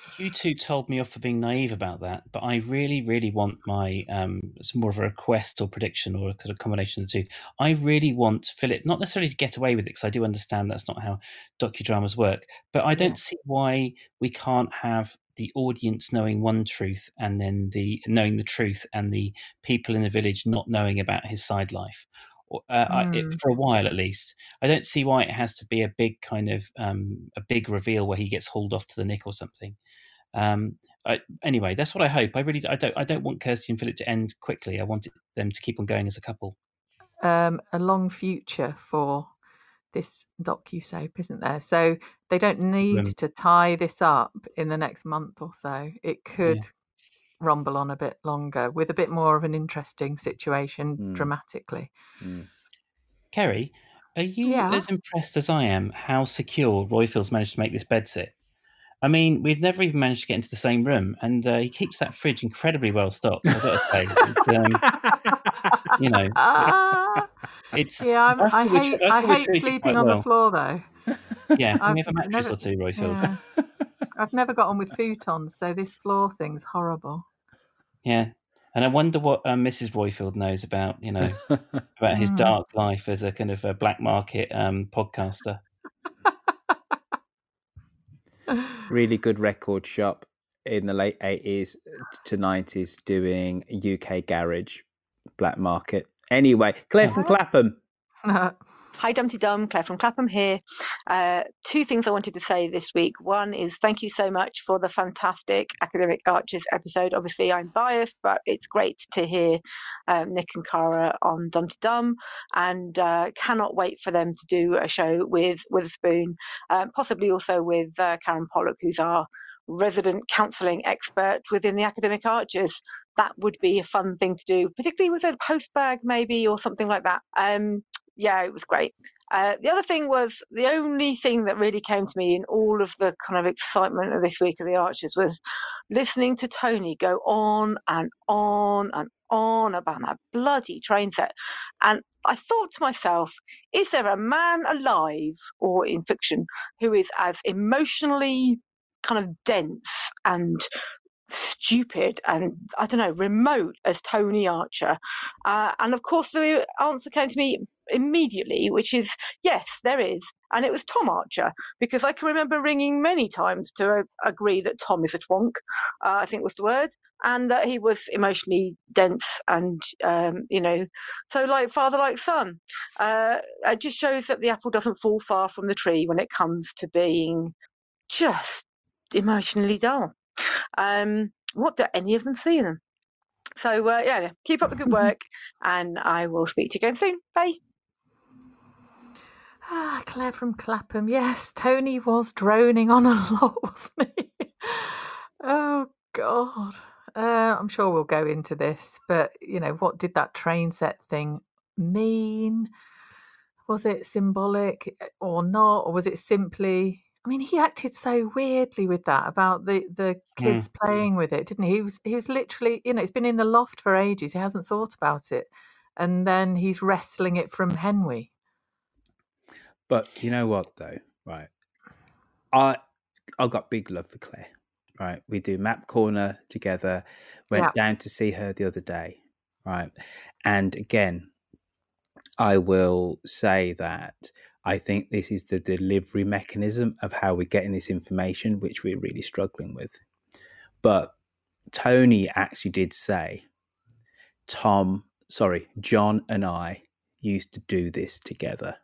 You two told me off for being naive about that, but I really, really want my um, it's more of a request or prediction or a combination of the two. I really want Philip not necessarily to get away with it because I do understand that's not how docudramas work, but I don't Yeah. see why we can't have the audience knowing one truth and then the knowing the truth and the people in the village not knowing about his side life. Or, Uh, I, it, Mm. for a while at least, I don't see why it has to be a big kind of um, a big reveal where he gets hauled off to the Nick or something. Um, I, anyway, that's what I hope. I really, I don't, I don't want Kirsty and Philip to end quickly. I want them to keep on going as a couple. um, a long future for this docu soap, isn't there? So they don't need Um, to tie this up in the next month or so. It could rumble on a bit longer with a bit more of an interesting situation Hmm. dramatically. Kerry, are you Yeah. as impressed as I am how secure Roifield's managed to make this bed sit? I mean, we've never even managed to get into the same room, and uh, he keeps that fridge incredibly well stocked. I've got to say, um, you know, it's yeah, I'm, I hate, I hate sleeping on well. the floor though. Yeah, can we have a mattress never- or two, Roifield? Yeah. I've never got on with futons, so this floor thing's horrible. Yeah. And I wonder what um, Mrs. Roifield knows about, you know, about his Mm. dark life as a kind of a black market um, podcaster. really good record shop in the late 80s to 90s doing UK garage black market. Anyway, Claire uh-huh. from Clapham. Hi, Dumpty Dum, Claire from Clapham here. Uh, two things I wanted to say this week. One is thank you so much for the fantastic Academic Archers episode. Obviously, I'm biased, but it's great to hear um, Nick and Cara on Dumpty Dum, and uh, cannot wait for them to do a show with Witherspoon, um, possibly also with uh, Karen Pollock, who's our resident counselling expert within the Academic Archers. That would be a fun thing to do, particularly with a post bag, maybe, or something like that. Um, yeah, it was great. Uh, the other thing was the only thing that really came to me in all of the kind of excitement of this week of the Archers was listening to Tony go on and on and on about that bloody train set. And I thought to myself, is there a man alive or in fiction who is as emotionally kind of dense and stupid and I don't know remote as Tony Archer. Uh, and of course, the answer came to me immediately, which is yes, there is, and it was Tom Archer because I can remember ringing many times to uh, agree that Tom is a twonk. Uh, I think was the word. And that he was emotionally dense, and um, you know, so like father, like son. Uh, it just shows that the apple doesn't fall far from the tree when it comes to being just emotionally dull. Um, what do any of them see in them? So uh, yeah, keep up the good work, and I will speak to you again soon. Bye. Ah, Claire from Clapham. Yes, Tony was droning on a lot, wasn't he? oh God. Uh, I'm sure we'll go into this, but you know, what did that train set thing mean? Was it symbolic or not, or was it simply? I mean, he acted so weirdly with that about the the kids playing with it, didn't he? He was he was literally, you know, it's been in the loft for ages. He hasn't thought about it, and then he's wrestling it from Henry. But you know what though, right? I I got big love for Claire. Right. We do map corner together. Went Yeah. down to see her the other day. Right. And again, I will say that I think this is the delivery mechanism of how we're getting this information, which we're really struggling with. But Tony actually did say, Tom, sorry, John and I used to do this together.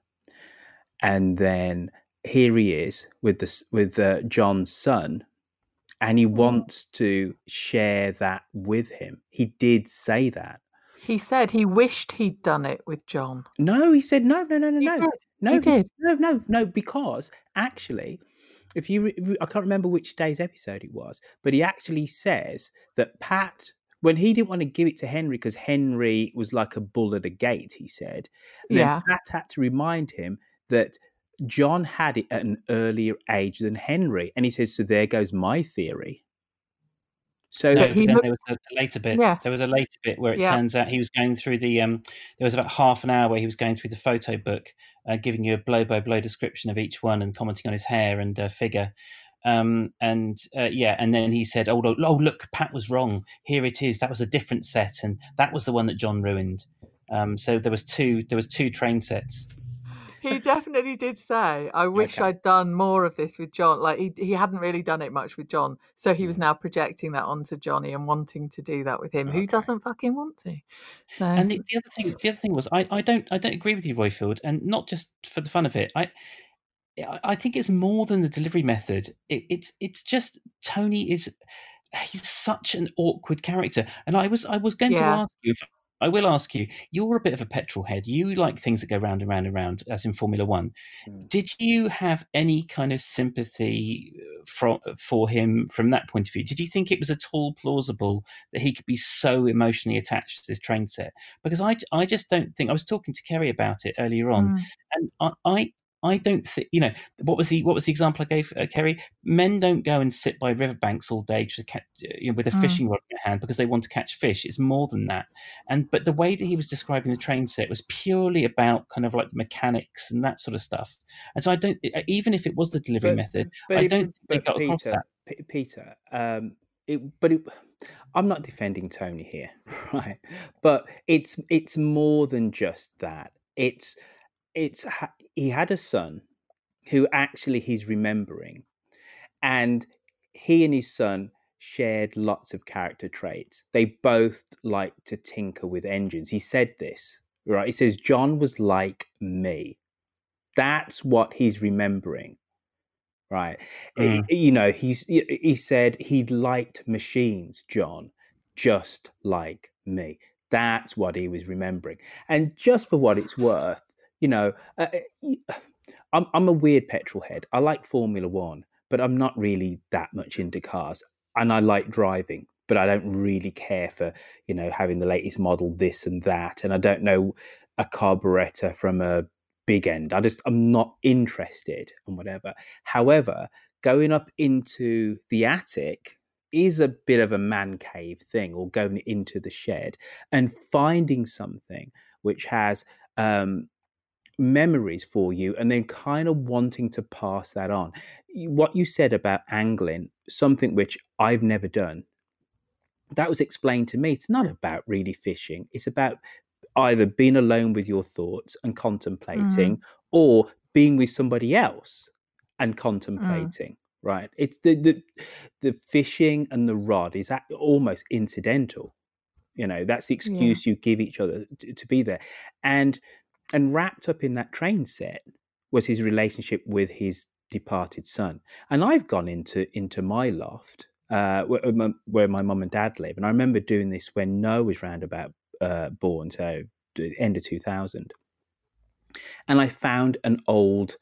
And then here he is with this with uh, John's son, and he wants to share that with him. He did say that. He said he wished he'd done it with John. No, he said no, no, no, no, no, did. no. He did. No, no, no. Because actually, if you, re- I can't remember which day's episode it was, but he actually says that Pat, when he didn't want to give it to Henry because Henry was like a bull at a gate, he said. And Yeah. Pat had to remind him that John had it at an earlier age than Henry, and he says, "So there goes my theory." So No, that but then there was a later bit. Yeah. There was a later bit where it Yeah. turns out he was going through the. Um, there was about half an hour where he was going through the photo book, uh, giving you a blow by blow description of each one and commenting on his hair and uh, figure. Um, and uh, yeah, and then he said, "Oh, oh, look, Pat was wrong. Here it is. That was a different set, and that was the one that John ruined." Um, so there was two. There was two train sets. He definitely did say, "I wish Okay. I'd done more of this with John." Like he he hadn't really done it much with John, so he Mm. was now projecting that onto Johnny and wanting to do that with him. Who doesn't fucking want to? So And the, the other thing, the other thing was, I, I don't, I don't agree with you, Roifield, and not just for the fun of it. I, I- I think it's more than the delivery method. It, it's, it's just Tony is, he's such an awkward character. And I was, I was going to ask you. I will ask you. You're a bit of a petrol head. You like things that go round and round and round, as in Formula One. Did you have any kind of sympathy for for him from that point of view? Did you think it was at all plausible that he could be so emotionally attached to this train set? Because I, I just don't think. I was talking to Kerry about it earlier on, Mm. and I, I I don't think you know what was the what was the example I gave uh, Kerry. Men don't go and sit by riverbanks all day to catch, you know, with a Mm. fishing rod in their hand because they want to catch fish. It's more than that. And but the way that he was describing the train set was purely about kind of like mechanics and that sort of stuff. And so I don't even if it was the delivery method, but, I don't think they but got across Peter, that. P- Peter, um, it, but it, I'm not defending Tony here, right? But it's it's more than just that. It's it's he had a son who actually he's remembering, and he and his son shared lots of character traits. They both liked to tinker with engines. He said this, right? He says John was like me. That's what he's remembering right Mm. Y- you know he's he he said he liked machines john just like me that's what he was remembering and just for what it's worth you know uh, uh, I'm, I'm a weird petrol head i like formula one but i'm not really that much into cars and i like driving but i don't really care for you know having the latest model this and that and i don't know a carburetor from a big end. I just I'm not interested and whatever. However, going up into the attic is a bit of a man cave thing, or going into the shed and finding something which has um, memories for you, and then kind of wanting to pass that on. What you said about angling, something which I've never done. That was explained to me. It's not about really fishing. It's about either being alone with your thoughts and mm-hmm. contemplating or being with somebody else and mm. contemplating right it's the the the fishing and the rod is almost incidental you know that's the excuse you give each other to, to be there and and wrapped up in that train set was his relationship with his departed son and i've gone into into my loft uh where, where my mum and dad live and i remember doing this when noah was round about uh, born, so end of 2000. And I found an old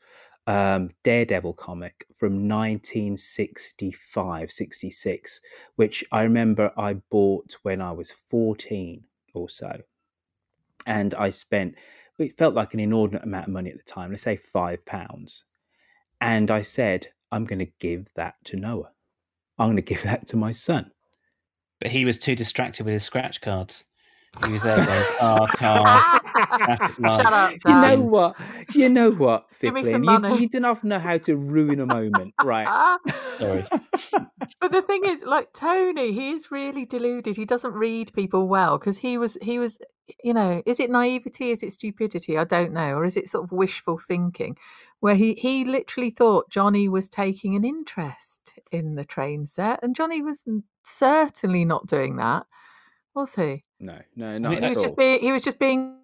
um, Daredevil comic from 1965, 66, which I remember I bought when I was 14 or so. And I spent, it felt like an inordinate amount of money at the time, let's say five pounds. And I said, I'm going to give that to Noah. I'm going to give that to my son. But he was too distracted with his scratch cards. He was there going ah, car, car, lights. Shut up, You know what? You know what, Give me Ficklin? some You, money. you do not know how to ruin a moment, right? Sorry. But the thing is, like Tony, he is really deluded. He doesn't read people well because he was, he was, you know, is it naivety? Is it stupidity? I don't know, or is it sort of wishful thinking, where he he literally thought Johnny was taking an interest in the train set, and Johnny was certainly not doing that, was he? No, no, I not mean, He was all. just being, he was just being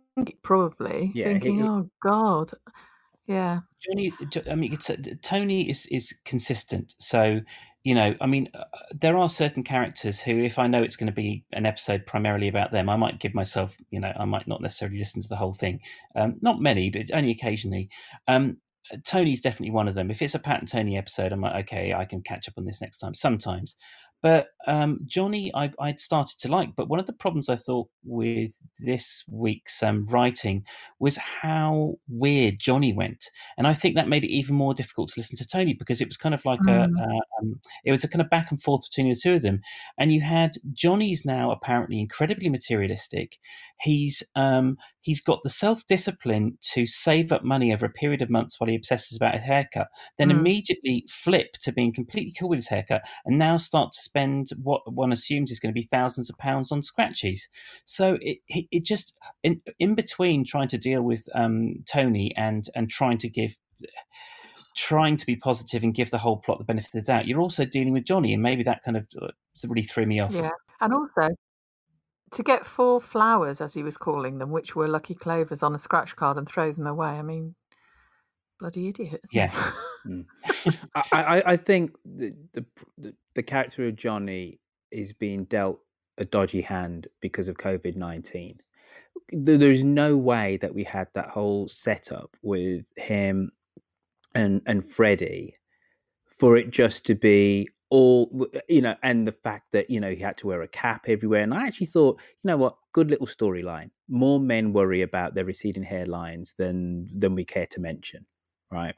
probably Yeah, thinking, he- oh God, yeah. Johnny, I mean, uh, Tony is is consistent. So you know, I mean, uh, there are certain characters who, if I know it's going to be an episode primarily about them, I might give myself, you know, I might not necessarily listen to the whole thing. Um, not many, but only occasionally. Um, Tony's definitely one of them. If it's a Pat and Tony episode, I'm like, okay, I can catch up on this next time. Sometimes, But um, Johnny, I, I'd started to like. But one of the problems I thought with this week's um, writing was how weird Johnny went, and I think that made it even more difficult to listen to Tony because it was kind of like mm. a, a um, it was a kind of back and forth between the two of them, and you had Johnny's now apparently incredibly materialistic. He's um, he's got the self discipline to save up money over a period of months while he obsesses about his haircut, then mm. immediately flip to being completely cool with his haircut, and now start to spend what one assumes is going to be thousands of pounds on scratchies. So it it just in in between trying to deal with um, Tony and and trying to give trying to be positive and give the whole plot the benefit of the doubt, you're also dealing with Johnny, and maybe that kind of uh, really threw me off. Yeah, and also to get four flowers, as he was calling them, which were lucky clovers, on a scratch card and throw them away. I mean, bloody idiots. Yeah. mm. I, I, I, think the, the, the character of Johnny is being dealt a dodgy hand because of COVID nineteen. There's no way that we had that whole setup with him and and Freddie for it just to be all you know and the fact that you know he had to wear a cap everywhere and i actually thought you know what good little storyline more men worry about their receding hairlines than than we care to mention right?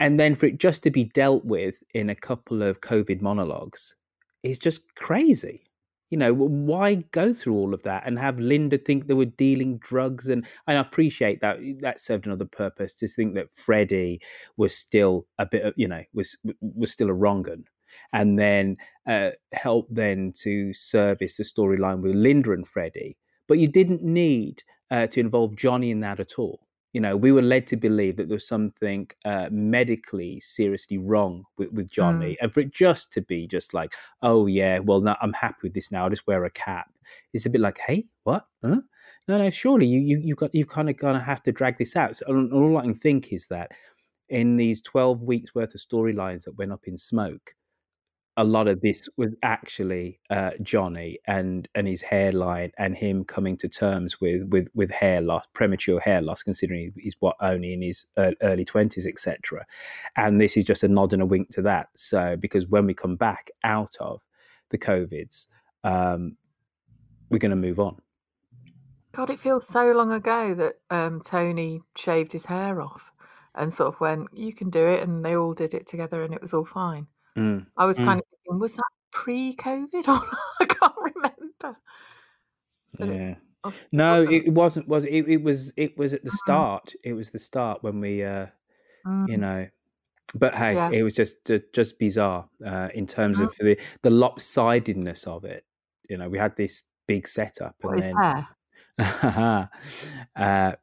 And then for it just to be dealt with in a couple of covid monologues is just crazy. You know why go through all of that and have linda think they were dealing drugs? And i appreciate that that served another purpose to think that freddie was still a bit of you know was was still a wrong un. And then uh, help then to service the storyline with linda and freddie. But you didn't need uh, to involve johnny in that at all you know, we were led to believe that there was something uh, medically seriously wrong with, with Johnny, mm. and for it just to be just like, oh yeah, well, no, I'm happy with this now. I'll just wear a cap. It's a bit like, hey, what? Huh? No, no, surely you you you got you kind of gonna have to drag this out. So all I can think is that in these twelve weeks worth of storylines that went up in smoke, a lot of this was actually uh, Johnny and and his hairline and him coming to terms with with with hair loss, premature hair loss, considering he's what only in his early twenties, etc. And this is just a nod and a wink to that. So because when we come back out of the covids, um, we're going to move on. God, it feels so long ago that um, Tony shaved his hair off and sort of went, "You can do it," and they all did it together, and it was all fine. Mm. I was mm. kind of thinking, was that pre-COVID or I can't remember. But yeah. It, oh, no, it wasn't. Was it? It was. It was at the mm. start. It was the start when we, uh, mm. you know. But hey, yeah. it was just just bizarre uh, in terms of mm. the the lopsidedness of it. You know, we had this big setup, and then uh,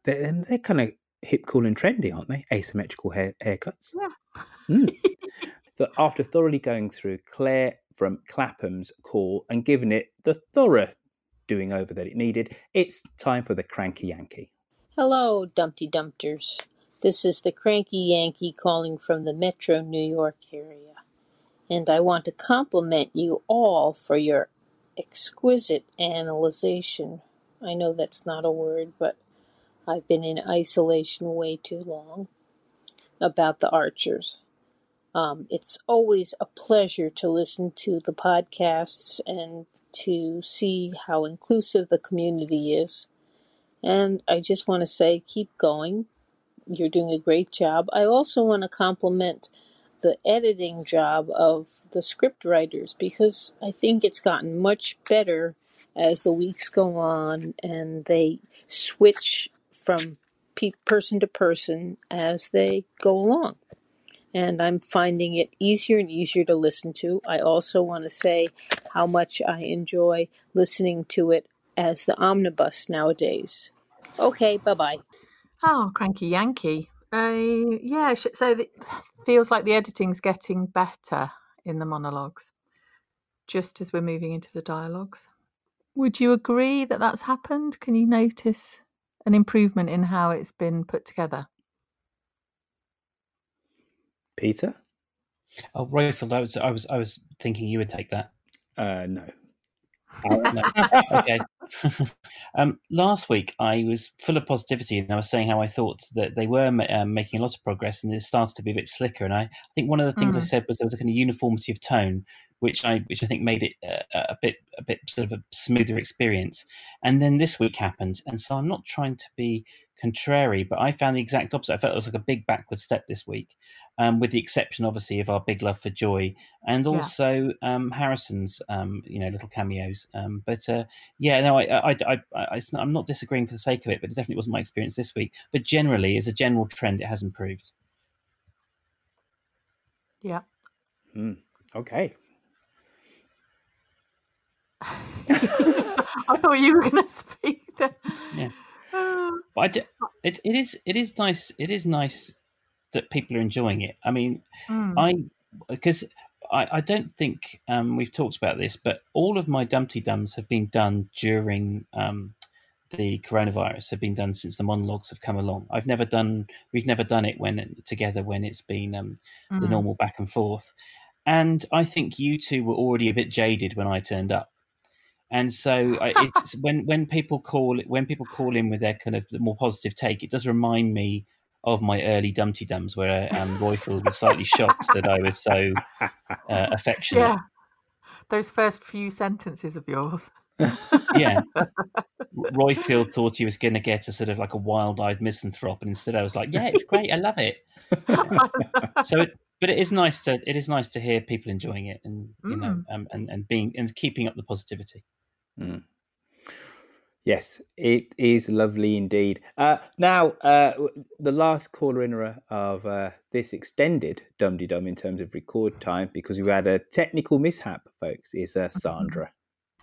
they're, they're kind of hip, cool, and trendy, aren't they? Asymmetrical hair haircuts. Yeah. Mm. that after thoroughly going through Claire from Clapham's call and giving it the thorough doing over that it needed, it's time for the Cranky Yankee. Hello, Dumpty Dumpters. This is the Cranky Yankee calling from the Metro New York area. And I want to compliment you all for your exquisite analyzation. I know that's not a word, but I've been in isolation way too long about the Archers. Um, it's always a pleasure to listen to the podcasts and to see how inclusive the community is. And I just want to say, keep going. You're doing a great job. I also want to compliment the editing job of the script writers because I think it's gotten much better as the weeks go on and they switch from pe- person to person as they go along and I'm finding it easier and easier to listen to. I also want to say how much I enjoy listening to it as the omnibus nowadays. Okay, bye bye. Oh, cranky Yankee. Uh, yeah, so it feels like the editing's getting better in the monologues, just as we're moving into the dialogues. Would you agree that that's happened? Can you notice an improvement in how it's been put together? Peter? Oh, Roifield, I was, I was, I was thinking you would take that. Uh, no. Oh, no. okay. um, last week, I was full of positivity, and I was saying how I thought that they were um, making a lot of progress, and it started to be a bit slicker. And I, I think one of the things mm. I said was there was a kind of uniformity of tone, which I which I think made it a, a bit a bit sort of a smoother experience. And then this week happened, and so I'm not trying to be contrary, but I found the exact opposite. I felt it was like a big backward step this week, um, with the exception, obviously, of our big love for Joy and Yeah. also um, Harrison's, um, you know, little cameos. Um, but uh, yeah, no, I, I, I, I, it's not, I'm not disagreeing for the sake of it, but it definitely wasn't my experience this week. But generally, as a general trend, it has improved. Yeah. Mm, okay. I thought you were going to speak there. Yeah. But I do, it, it is it is nice it is nice that people are enjoying it. I mean, Mm. I because I, I don't think um, we've talked about this, but all of my Dumpty Dums have been done during um, the coronavirus. Have been done since the monologues have come along. I've never done we've never done it when together when it's been um, the Mm. normal back and forth. And I think you two were already a bit jaded when I turned up and so I, it's when when people call when people call in with their kind of more positive take, it does remind me of my early Dumpty Dums, where um, Roifield was slightly shocked that I was so uh, affectionate. Yeah. Those first few sentences of yours. Yeah. Roifield thought he was going to get a sort of like a wild-eyed misanthrope, and instead I was like, "Yeah, it's great, I love it." so, it, but it is nice to it is nice to hear people enjoying it, and you know, Mm. um, and and being and keeping up the positivity. Mm. Yes, it is lovely indeed. Uh, now, uh, the last caller in of uh, this extended Dum Dum in terms of record time, because we had a technical mishap, folks, is uh, Sandra.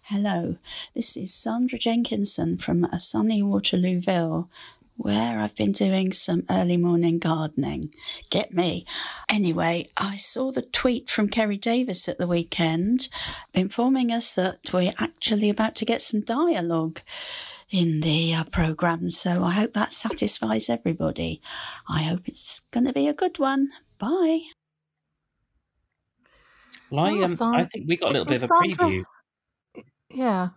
Hello, this is Sandra Jenkinson from a sunny Waterlooville, where I've been doing some early morning gardening. Get me. Anyway, I saw the tweet from Kerry Davis at the weekend informing us that we're actually about to get some dialogue in the uh, programme, so I hope that satisfies everybody. I hope it's going to be a good one. Bye. Well, I, um, I think we got a little bit of a preview. Yeah.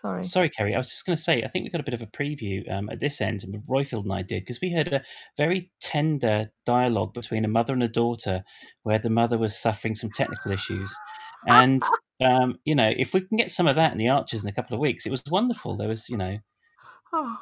Sorry. Sorry, Kerry. I was just going to say, I think we got a bit of a preview um, at this end, and Roifield and I did, because we heard a very tender dialogue between a mother and a daughter, where the mother was suffering some technical issues, and um, you know, if we can get some of that in the Archers in a couple of weeks, it was wonderful. There was, you know, Oh.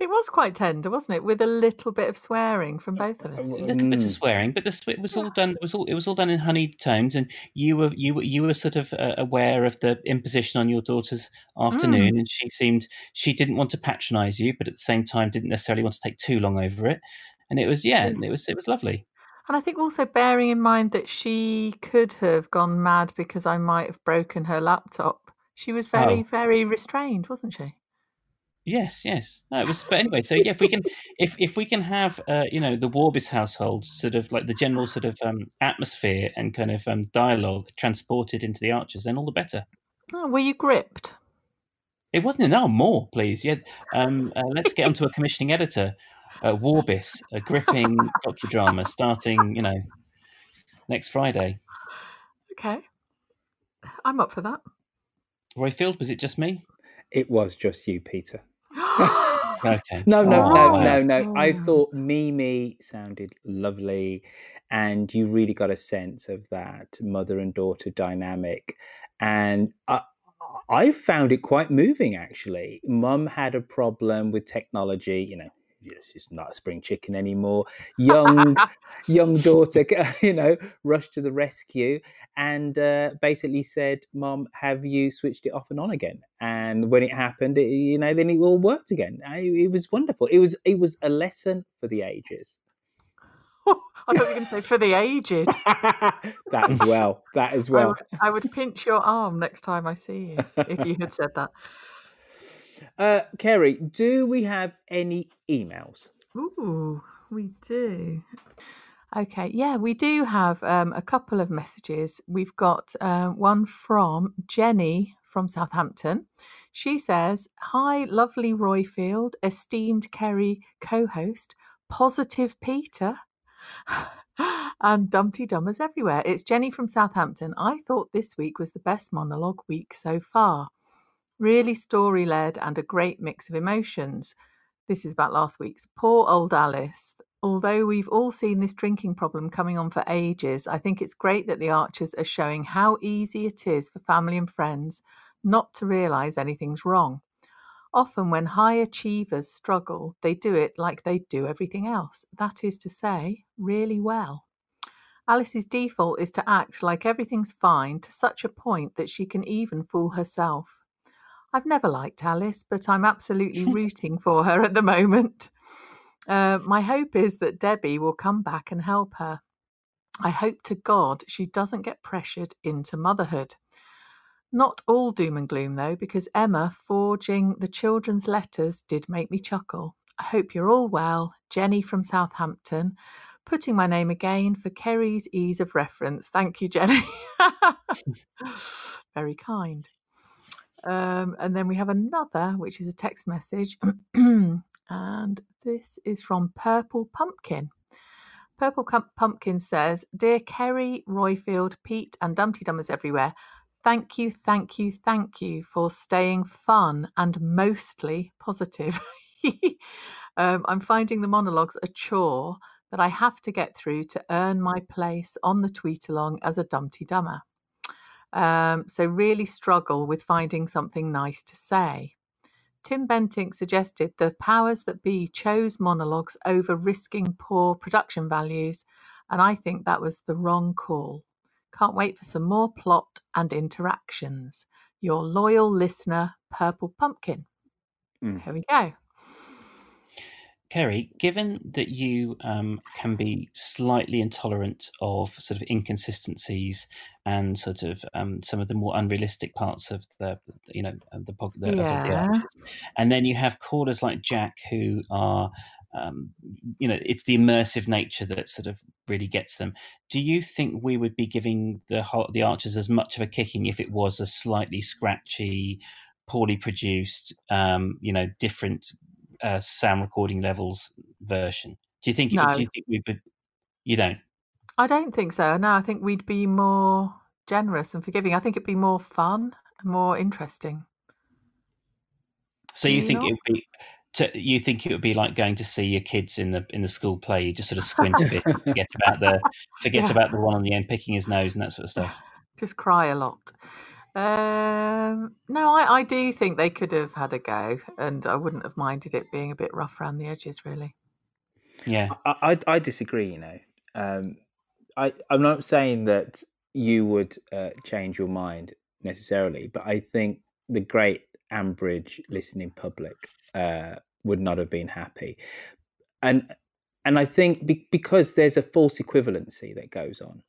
It was quite tender, wasn't it? With a little bit of swearing from both of us. a little bit of Mm. swearing, but this it was all done. It was all it was all done in honeyed tones, and you were you were you were sort of uh, aware of the imposition on your daughter's afternoon, Mm. and she seemed she didn't want to patronise you, but at the same time didn't necessarily want to take too long over it, and it was yeah, it was it was lovely. And I think also bearing in mind that she could have gone mad because I might have broken her laptop. She was very, Oh. very restrained, wasn't she? Yes, yes. No, it was. But anyway, so yeah, if we can, if if we can have, uh, you know, the Warbis household sort of like the general sort of um, atmosphere and kind of um, dialogue transported into the Archers, then all the better. Oh, were you gripped? It wasn't enough. More, please. Yeah. Um, uh, let's get onto a commissioning editor. Uh, Warbis, a gripping docudrama starting, you know, next Friday. Okay. I'm up for that. Roifield, was it just me? It was just you, Peter. Okay. No, no, Oh, no, wow. no, no. I oh. thought Mimi sounded lovely, and you really got a sense of that mother and daughter dynamic. And I, I found it quite moving, actually. Mum had a problem with technology, you know. Yes, she's not a spring chicken anymore. Young, young daughter, you know, rushed to the rescue and uh, basically said, "Mom, have you switched it off and on again?" And when it happened, it, you know, then it all worked again. I, it was wonderful. It was it was a lesson for the ages. I thought you were going to say for the aged. That as well. That as I well. would, I would pinch your arm next time I see you if you had said that. Uh, Kerry, do we have any emails? Ooh, we do. Okay, yeah, we do have um, a couple of messages. We've got uh, one from Jenny from Southampton. She says, Hi, lovely Roifield, esteemed Kerry co host, positive Peter, and Dumpty Dummers everywhere. It's Jenny from Southampton. I thought this week was the best monologue week so far. Really story led and a great mix of emotions. This is about last week's. Poor old Alice. Although we've all seen this drinking problem coming on for ages, I think it's great that the Archers are showing how easy it is for family and friends not to realise anything's wrong. Often, when high achievers struggle, they do it like they do everything else. That is to say, really well. Alice's default is to act like everything's fine to such a point that she can even fool herself. I've never liked Alice, but I'm absolutely rooting for her at the moment. Uh, my hope is that Debbie will come back and help her. I hope to God she doesn't get pressured into motherhood. Not all doom and gloom, though, because Emma forging the children's letters did make me chuckle. I hope you're all well. Jenny from Southampton. Putting my name again for Kerry's ease of reference. Thank you, Jenny. Very kind. Um, and then we have another, which is a text message. and this is from Purple Pumpkin. Purple Pumpkin says, Dear Kerry, Roifield, Pete, and Dumpty Dummers everywhere, Thank you, thank you, thank you for staying fun and mostly positive. um, I'm finding the monologues a chore that I have to get through to earn my place on the tweet along as a Dumpty Dummer. Um, so, really struggle with finding something nice to say. Tim Bentinck suggested the powers that be chose monologues over risking poor production values, and I think that was the wrong call. Can't wait for some more plot and interactions. Your loyal listener, Purple Pumpkin. Mm. Here we go. Kerry, given that you um, can be slightly intolerant of sort of inconsistencies and sort of um, some of the more unrealistic parts of the, you know, the, the, of the Archers, and then you have callers like Jack who are, um, you know, it's the immersive nature that sort of really gets them. Do you think we would be giving the the archers as much of a kicking if it was a slightly scratchy, poorly produced, um, you know, different uh, sound recording levels version? Do you think? No. Do you think we would? You don't. I don't think so. No, I think we'd be more generous and forgiving. I think it'd be more fun and more interesting. So you you think not? it would be? To, you think it would be like going to see your kids in the in the school play? You just sort of squint a bit, forget about the forget Yeah. about the one on the end picking his nose and that sort of stuff. Just cry a lot. Um, no, I, I do think they could have had a go, and I wouldn't have minded it being a bit rough around the edges, really. Yeah. I, I, I disagree. You know, um, I I'm not saying that you would uh, change your mind necessarily, but I think the great Ambridge listening public uh, would not have been happy, and and I think be, because there's a false equivalency that goes on,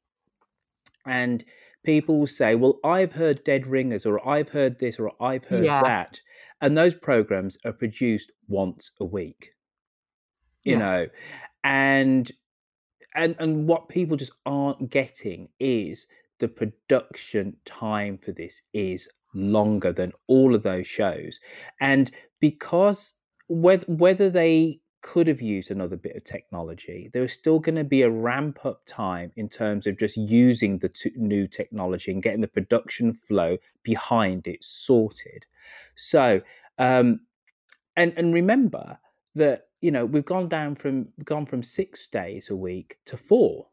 and people will say, "Well, I've heard Dead Ringers, or I've heard this, or I've heard Yeah. that," and those programs are produced once a week you Yeah. know and and and what people just aren't getting is the production time for this is longer than all of those shows and because whether whether they could have used another bit of technology. There's still going to be a ramp up time in terms of just using the t- new technology and getting the production flow behind it sorted. So um and and remember that you know we've gone down from gone from six days a week to four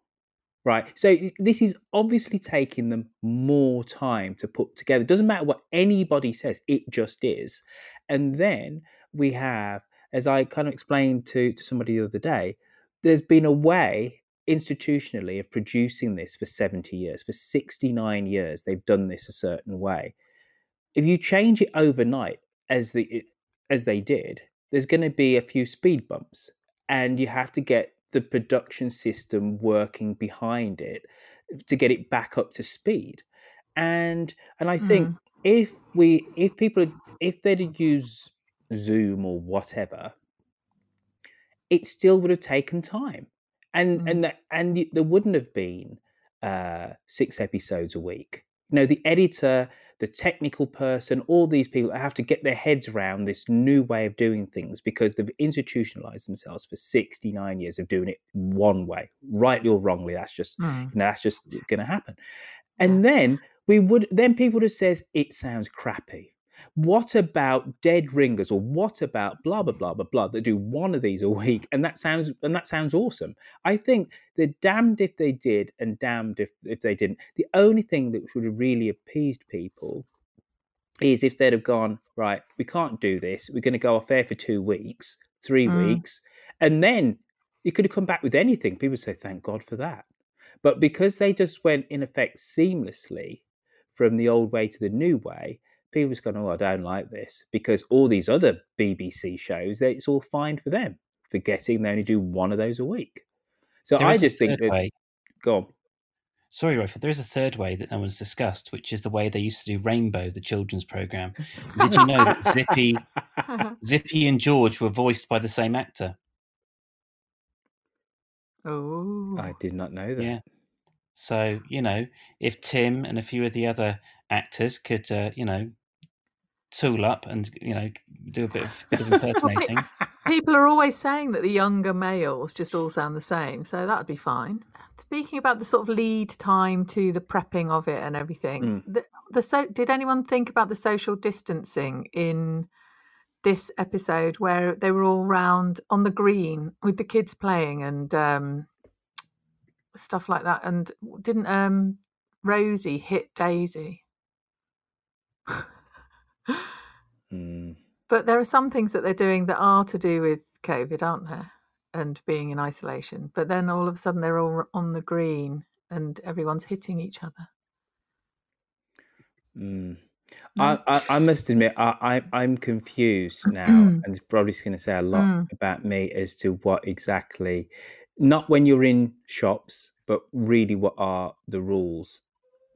right? So this is obviously taking them more time to put together. Doesn't matter what anybody says it just is. And then we have as i kind of explained to to somebody the other day there's been a way institutionally of producing this for 70 years for 69 years they've done this a certain way if you change it overnight as the as they did there's going to be a few speed bumps and you have to get the production system working behind it to get it back up to speed and and i think Mm. if we if people if they'd use zoom or whatever it still would have taken time. And Mm. and that and there wouldn't have been uh six episodes a week. You know the editor the technical person all these people have to get their heads around this new way of doing things because they've institutionalized themselves for 69 years of doing it one way rightly or wrongly that's just Mm. you know that's just going to happen and then we would then people would have says it sounds crappy What about dead ringers, or what about blah blah blah blah blah that do one of these a week, and that sounds and that sounds awesome. I think they're damned if they did, and damned if if they didn't. The only thing that would have really appeased people is if they'd have gone right. We can't do this. We're going to go off air for two weeks, three Mm. weeks, and then you could have come back with anything. People would say, "Thank God for that." But because they just went in effect seamlessly from the old way to the new way, people just gone, "Oh, I don't like this," because all these other BBC shows, they, it's all fine for them, forgetting they only do one of those a week. So There I just think third that. way. Go on. Sorry, Roifield, there is a third way that no one's discussed, which is the way they used to do Rainbow, the children's program. Did you know that Zippy, Zippy and George were voiced by the same actor? Oh. I did not know that. Yeah. So you know, if Tim and a few of the other actors could, uh, you know, tool up and you know do a bit of bit of impersonating. People are always saying that the younger males just all sound the same, so that'd be fine. Speaking about the sort of lead time to the prepping of it and everything, Mm. the, the so did anyone think about the social distancing in this episode where they were all round on the green with the kids playing and um, stuff like that? And didn't um, Rosie hit Daisy? Mm. But there are some things that they're doing that are to do with COVID, aren't there? And being in isolation. But then all of a sudden they're all on the green and everyone's hitting each other. Mm. I, I, I must admit, I, I, I'm confused now, and it's probably going to say a lot Mm. about me as to what exactly, not when you're in shops, but really what are the rules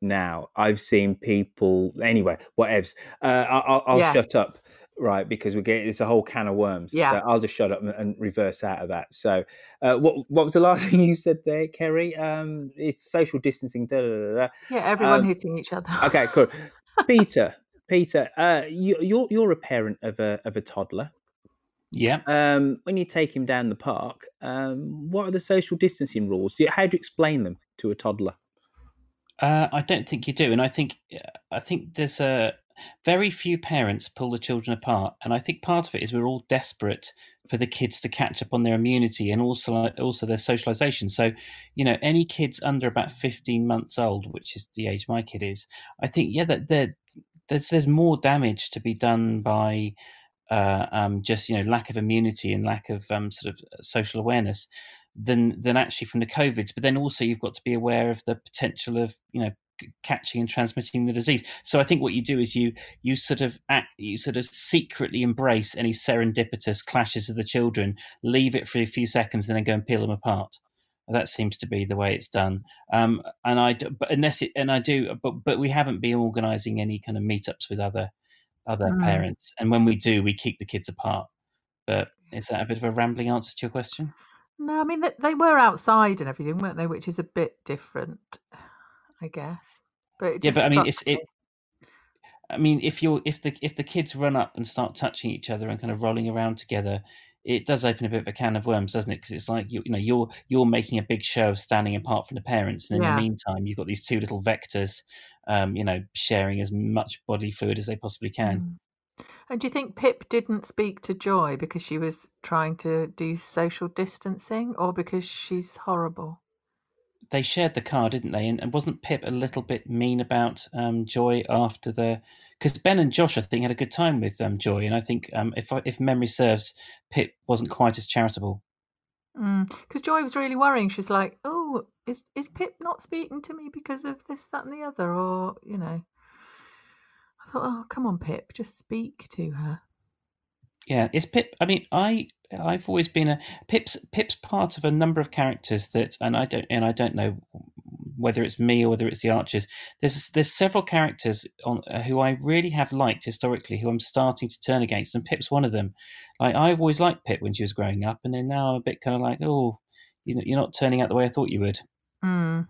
now. I've seen people, anyway, whatevs. Uh, I, I'll, I'll Yeah. shut up, right, because we're getting, it's a whole can of worms. Yeah. So I'll just shut up and, and reverse out of that. So, uh, what, what was the last thing you said there, Kerry? Um, it's social distancing. Da, da, da, da. Yeah, everyone Um, hitting each other. Okay, cool. Peter, Peter, uh, you, you're you're a parent of a of a toddler. Yeah. Um, when you take him down the park, um, what are the social distancing rules? How do you explain them to a toddler? Uh, I don't think you do, and I think I think there's a very few parents pull the children apart, and I think part of it is we're all desperate for the kids to catch up on their immunity and also also their socialization. So, you know, any kids under about 15 months old, which is the age my kid is, I think yeah that there's there's more damage to be done by uh, um, just you know lack of immunity and lack of um, sort of social awareness than than actually from the covids. But then also you've got to be aware of the potential of you know catching and transmitting the disease. So I think what you do is you you sort of act, you sort of secretly embrace any serendipitous clashes of the children, leave it for a few seconds, and then go and peel them apart. That seems to be the way it's done. Um, and I, d- but unless it, and I do, but but we haven't been organising any kind of meetups with other other Mm. parents. And when we do, we keep the kids apart. But is that a bit of a rambling answer to your question? No, I mean they, they were outside and everything, weren't they? Which is a bit different, I guess. But it yeah, but I mean, it's it. I mean, if you're if the if the kids run up and start touching each other and kind of rolling around together, it does open a bit of a can of worms, doesn't it? Because it's like you you know you're you're making a big show of standing apart from the parents, and in Yeah. the meantime, you've got these two little vectors, um, you know, sharing as much body fluid as they possibly can. And do you think Pip didn't speak to Joy because she was trying to do social distancing or because she's horrible? They shared the car, didn't they? And, and wasn't Pip a little bit mean about um, Joy after the? Because Ben and Josh, I think, had a good time with um, Joy, and I think um, if I- if memory serves, Pip wasn't quite as charitable. Because Joy was really worrying. She's like, "Oh, is is Pip not speaking to me because of this, that, and the other?" Or you know, I thought, "Oh, come on, Pip, just speak to her." Yeah, is Pip? I mean, I I've always been a Pip's Pip's part of a number of characters that, and I don't and I don't know whether it's me or whether it's the Archers. There's there's several characters on uh, who I really have liked historically, who I'm starting to turn against, and Pip's one of them. Like I've always liked Pip when she was growing up, and then now I'm a bit kind of like, oh, you know, you're not turning out the way I thought you would. Mm.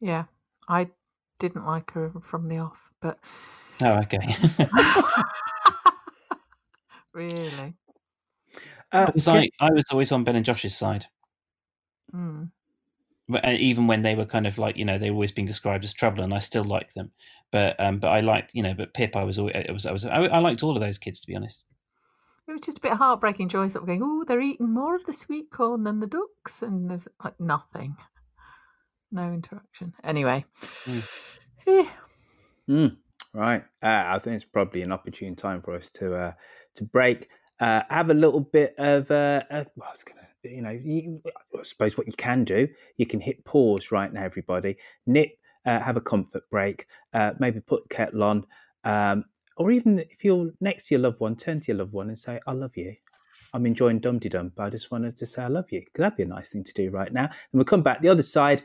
Yeah, I didn't like her from the off, but Oh, okay. really, Uh, because I, I was always on Ben and Josh's side. mm. uh, even when they were kind of like you know they were always being described as trouble, and I still like them. But um, but I liked you know, but Pip, I was always, I was I was I, I liked all of those kids to be honest. It was just a bit heartbreaking joy, sort of going, oh, they're eating more of the sweet corn than the ducks, and there's like nothing, no interaction. Anyway, Eh. Mm, right. Uh, I think it's probably an opportune time for us to uh, to break. Uh, have a little bit of. Uh, uh, well, I was gonna, you know, you, I suppose what you can do, you can hit pause right now, everybody. Nip, uh, have a comfort break. Uh, maybe put the kettle on, um, or even if you're next to your loved one, turn to your loved one and say, "I love you." I'm enjoying Dum Dum, but I just wanted to say I love you because that'd be a nice thing to do right now. And we'll come back the other side,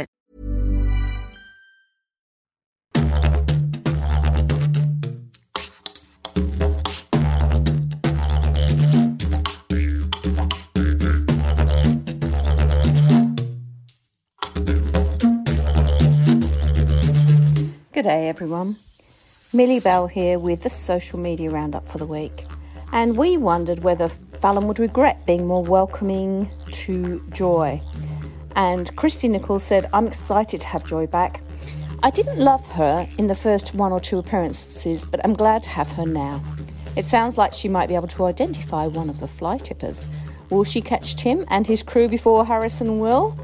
Good day, everyone. Millie Bell here with the social media roundup for the week. And we wondered whether Fallon would regret being more welcoming to Joy. And Christy Nichols said, I'm excited to have Joy back. I didn't love her in the first one or two appearances, but I'm glad to have her now. It sounds like she might be able to identify one of the fly tippers. Will she catch Tim and his crew before Harrison will?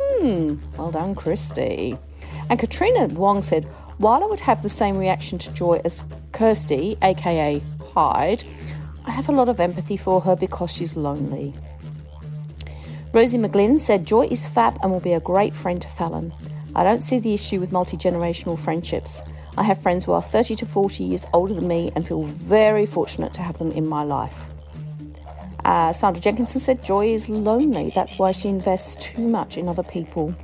Hmm, well done, Christy. And Katrina Wong said, while I would have the same reaction to Joy as Kirsty, aka Hyde, I have a lot of empathy for her because she's lonely. Rosie McGlynn said, Joy is fab and will be a great friend to Fallon. I don't see the issue with multi generational friendships. I have friends who are 30 to 40 years older than me and feel very fortunate to have them in my life. Uh, Sandra Jenkinson said, Joy is lonely. That's why she invests too much in other people.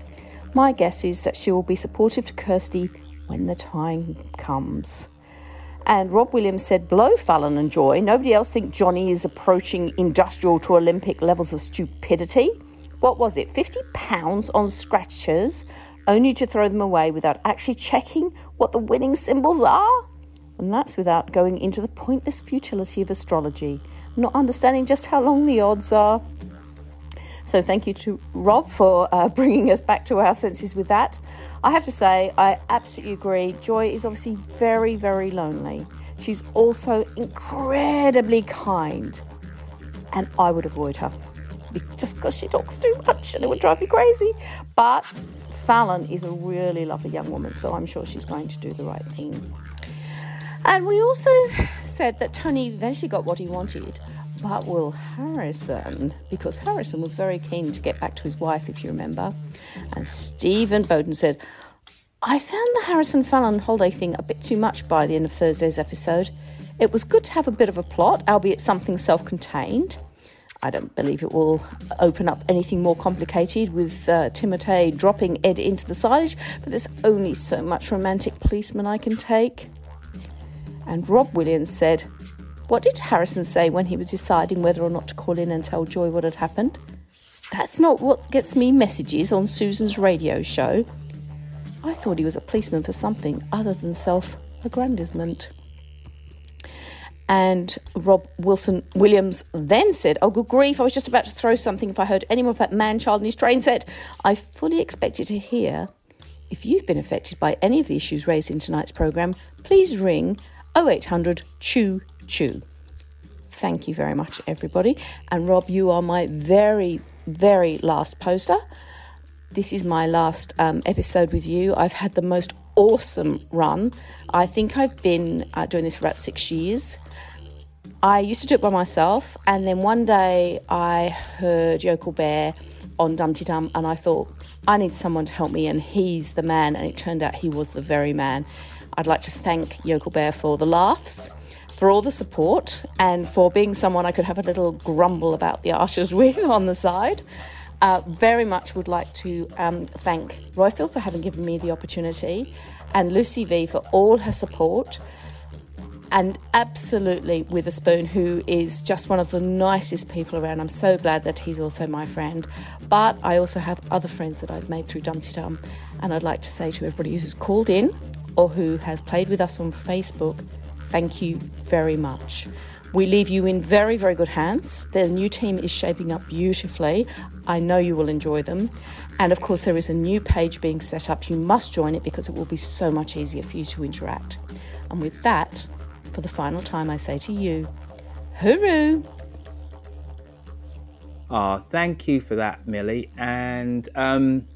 My guess is that she will be supportive to Kirsty when the time comes. And Rob Williams said, Blow Fallon and Joy. Nobody else think Johnny is approaching industrial to Olympic levels of stupidity? What was it, £50 on scratchers, only to throw them away without actually checking what the winning symbols are? And that's without going into the pointless futility of astrology, not understanding just how long the odds are. So thank you to Rob for uh, bringing us back to our senses with that. I have to say, I absolutely agree. Joy is obviously very, very lonely. She's also incredibly kind, and I would avoid her just because she talks too much and it would drive me crazy. But Fallon is a really lovely young woman, so I'm sure she's going to do the right thing. And we also said that Tony eventually got what he wanted, but will Harrison, because Harrison was very keen to get back to his wife, if you remember. And Stephen Bowden said, I found the Harrison Fallon holiday thing a bit too much by the end of Thursday's episode. It was good to have a bit of a plot, albeit something self contained. I don't believe it will open up anything more complicated with uh, Timothée dropping Ed into the silage, but there's only so much romantic policeman I can take. And Rob Williams said, What did Harrison say when he was deciding whether or not to call in and tell Joy what had happened? That's not what gets me messages on Susan's radio show. I thought he was a policeman for something other than self aggrandizement. And Rob Wilson Williams then said, Oh, good grief, I was just about to throw something if I heard any more of that man child in his train set. I fully expected to hear. If you've been affected by any of the issues raised in tonight's programme, please ring 0800 Chew Chew. Thank you very much, everybody. And Rob, you are my very, very last poster. This is my last um, episode with you. I've had the most awesome run. I think I've been uh, doing this for about six years. I used to do it by myself, and then one day I heard Yokel Bear on Dumdy Dum, and I thought, I need someone to help me, and he's the man. And it turned out he was the very man. I'd like to thank Yokel Bear for the laughs, for all the support, and for being someone I could have a little grumble about the archers with on the side. Uh, very much would like to um, thank Roifield for having given me the opportunity, and Lucy V for all her support and absolutely Witherspoon, who is just one of the nicest people around. I'm so glad that he's also my friend. But I also have other friends that I've made through Dumdy Dum, and I'd like to say to everybody who's called in or who has played with us on Facebook, thank you very much. We leave you in very, very good hands. The new team is shaping up beautifully. I know you will enjoy them. And of course, there is a new page being set up. You must join it because it will be so much easier for you to interact. And with that, for the final time, I say to you, hooroo! Ah, oh, thank you for that, Millie. And um,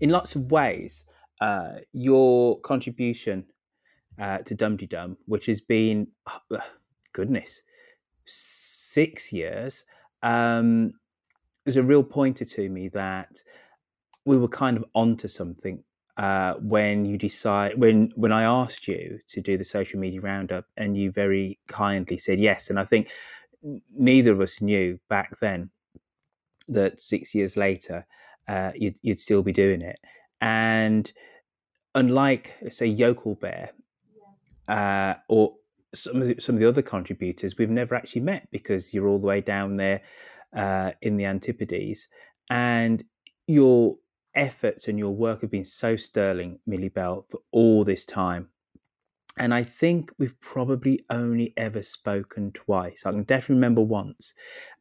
in lots of ways, uh, your contribution uh, to Dumdy Dum, which has been, oh, goodness, six years, um, was a real pointer to me that we were kind of onto something uh, when you decide when when I asked you to do the social media roundup, and you very kindly said yes. And I think neither of us knew back then that six years later uh, you'd, you'd still be doing it. And unlike, say, Yokel Bear uh, or some of the, some of the other contributors, we've never actually met because you're all the way down there uh, in the Antipodes, and you're efforts and your work have been so sterling, Millie Bell, for all this time. And I think we've probably only ever spoken twice. I can definitely remember once.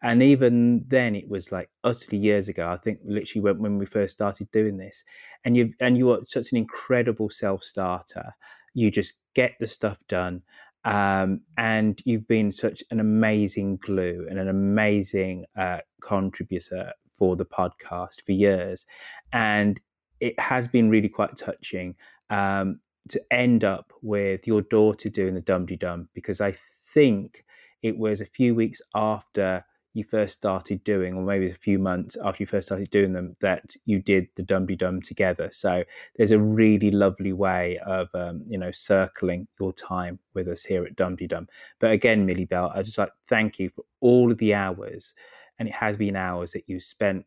And even then it was like utterly years ago. I think literally when, when we first started doing this. And you and you are such an incredible self-starter. You just get the stuff done. Um, and you've been such an amazing glue and an amazing uh, contributor for the podcast for years. And it has been really quite touching um, to end up with your daughter doing the Dum Dum because I think it was a few weeks after you first started doing, or maybe a few months after you first started doing them, that you did the Dumdy Dum together. So there's a really lovely way of, um, you know, circling your time with us here at Dumdy Dum. But again, Millie Bell, I just like thank you for all of the hours and it has been hours that you spent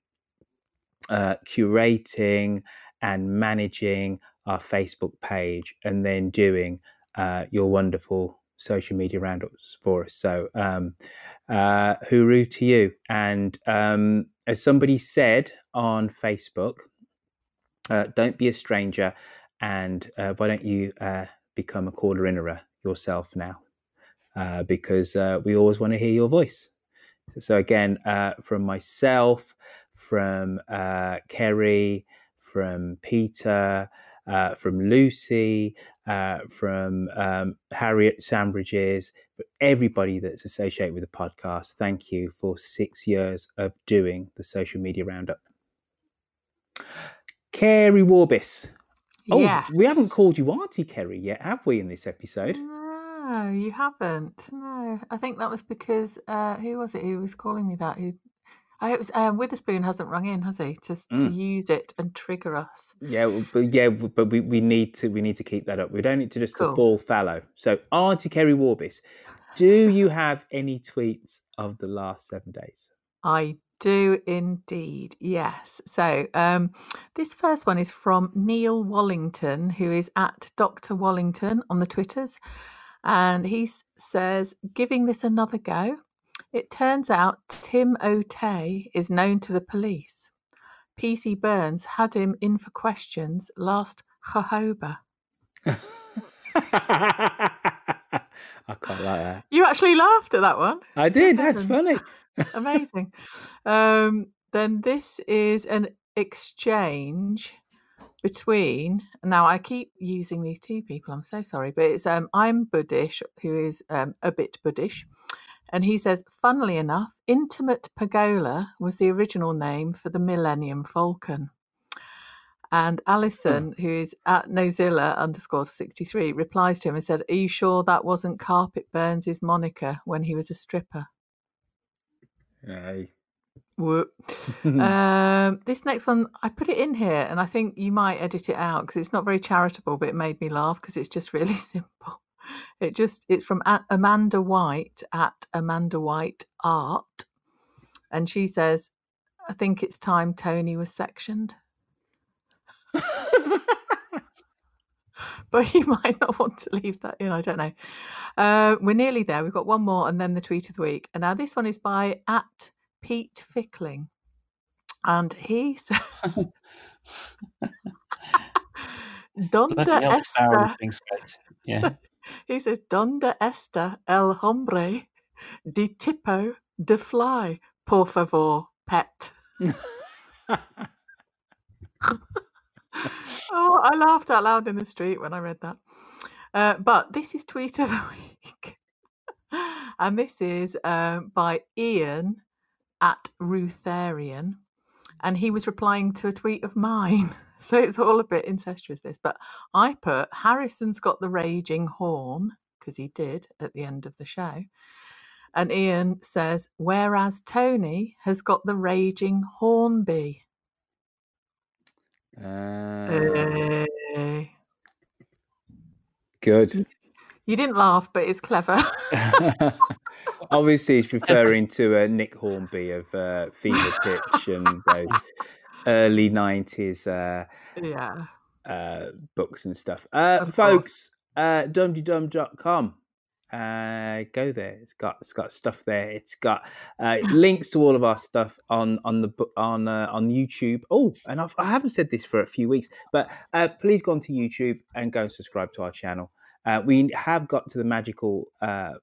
uh, curating and managing our Facebook page and then doing uh, your wonderful social media roundups for us. So, um, uh, hooroo to you. And um, as somebody said on Facebook, uh, don't be a stranger and uh, why don't you uh, become a caller innerer yourself now? Uh, because uh, we always want to hear your voice. So again, from myself, from Kerry, from Peter, uh, from Lucy, uh, from um, Harriet Sandbridges, everybody that's associated with the podcast. Thank you for six years of doing the social media roundup. Kerry Warbis. Oh, Yes. we haven't called you Auntie Kerry yet, have we, in this episode? No, you haven't. No, I think that was because uh, who was it who was calling me that? Who? I was um, Witherspoon hasn't rung in, has he? To to Mm. use it and trigger us. Yeah, but yeah, but we, we need to we need to keep that up. We don't need to just to Cool. fall fallow. So, Auntie Kerry Warbis, do you have any tweets of the last seven days? I do indeed. Yes. So um, this first one is from Neil Wallington, who is at Dr. Wallington on the Twitters. And he says, giving this another go, it turns out Tim O'Tay is known to the police. PC Burns had him in for questions last Jojoba. I quite like that. You actually laughed at that one. I did. That's funny. Amazing. Um, then this is an exchange between. Now I keep using these two people. I'm so sorry, but it's um, I'm Buddish, who is um, a bit Buddish, and he says, funnily enough, Intimate Pagola was the original name for the Millennium Falcon. And Alison, who is at Nozilla underscore 63, replies to him and said, Are you sure that wasn't Carpet Burns' moniker when he was a stripper? Aye. Whoop. um, this next one, I put it in here, and I think you might edit it out because it's not very charitable, but it made me laugh because it's just really simple. It just it's from A- Amanda White at Amanda White Art, and she says, "I think it's time Tony was sectioned." but you might not want to leave that in. I don't know. Uh, we're nearly there. We've got one more, and then the tweet of the week. And now this one is by at Pete Fickling, and he says, "Donde Bloody hell, Farrell está?" being straight. Yeah. he says, "Donde está el hombre de tipo de fly? Por favor, pet." oh, I laughed out loud in the street when I read that. Uh, but this is tweet of the week, and this is um, by Ian at Rutharian, and he was replying to a tweet of mine. So it's all a bit incestuous, this. But I put Harrison's got the raging horn because he did at the end of the show. And Ian says, whereas Tony has got the raging hornby. Uh, good. You didn't laugh, but it's clever. Obviously, he's referring to uh, Nick Hornby of uh, Fever Pitch and those early 90s uh, yeah. uh, books and stuff. Uh, Of folks, uh, dumdydum.com. Uh, go there. It's got it's got stuff there. It's got uh, links to all of our stuff on on the on uh, on YouTube. Oh, and I've, I haven't said this for a few weeks, but uh, please go onto YouTube and go and subscribe to our channel. Uh, we have got to the magical uh,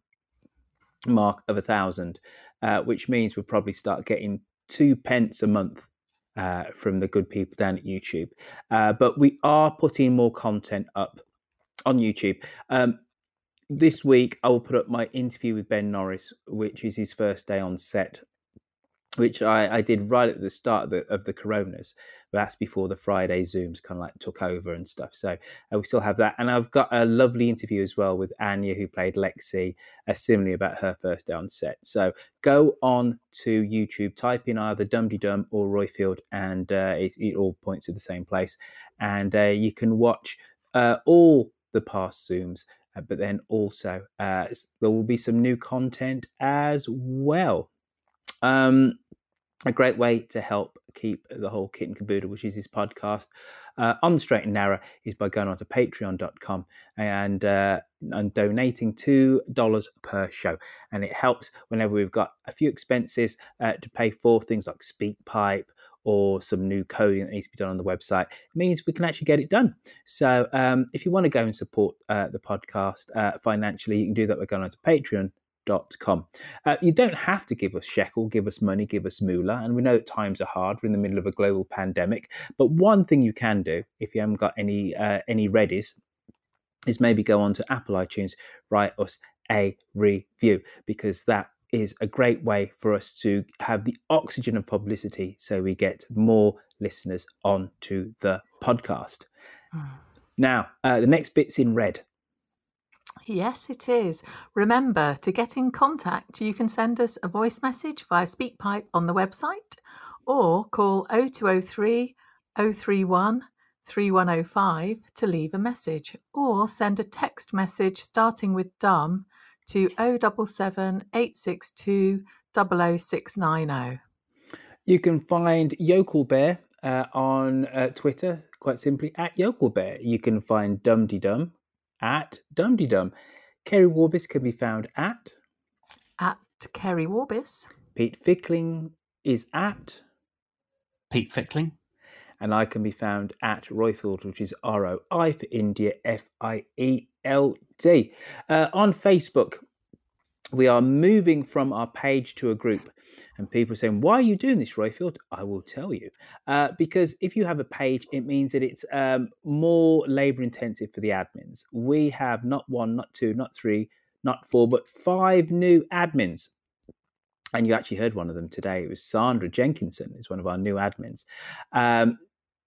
mark of a thousand, uh, which means we'll probably start getting two pence a month uh, from the good people down at YouTube. Uh, but we are putting more content up on YouTube. Um, this week, I will put up my interview with Ben Norris, which is his first day on set, which I, I did right at the start of the, of the Coronas. But that's before the Friday Zooms kind of like took over and stuff. So uh, we still have that. And I've got a lovely interview as well with Anya, who played Lexi, uh, similarly about her first on set. So go on to YouTube, type in either Dum Dum or Roifield, and uh, it, it all points to the same place. And uh, you can watch uh, all the past Zooms, uh, but then also uh, there will be some new content as well. Um, a great way to help keep the whole kit and caboodle, which is this podcast, uh, on the straight and narrow is by going on to patreon.com and uh, and donating two dollars per show, and it helps whenever we've got a few expenses uh, to pay for things like SpeakPipe or some new coding that needs to be done on the website. It means we can actually get it done. So um, if you want to go and support uh, the podcast uh, financially, you can do that by going on to Patreon com. Uh, you don't have to give us shekel, give us money, give us moolah. And we know that times are hard. We're in the middle of a global pandemic. But one thing you can do, if you haven't got any uh, any readies, is maybe go on to Apple iTunes, write us a review because that is a great way for us to have the oxygen of publicity so we get more listeners onto the podcast. Now, uh, the next bit's in red. Yes, it is. Remember to get in contact, you can send us a voice message via SpeakPipe on the website or call 0203 031 3105 to leave a message or send a text message starting with DUM to 077 862 00690. You can find Yokel Bear uh, on uh, Twitter, quite simply at Yokel Bear. You can find Dumdy Dum at Dumdy Dum. Kerry Warbis can be found at At Kerry Warbis. Pete Fickling is at Pete Fickling. and I can be found at Roifield, which is R O I for India, F I E L D. Uh, on Facebook, we are moving from our page to a group. And people are saying, Why are you doing this, Roifield? I will tell you. Uh, because if you have a page, it means that it's um, more labor intensive for the admins. We have not one, not two, not three, not four, but five new admins and you actually heard one of them today. It was Sandra Jenkinson, is one of our new admins. Um,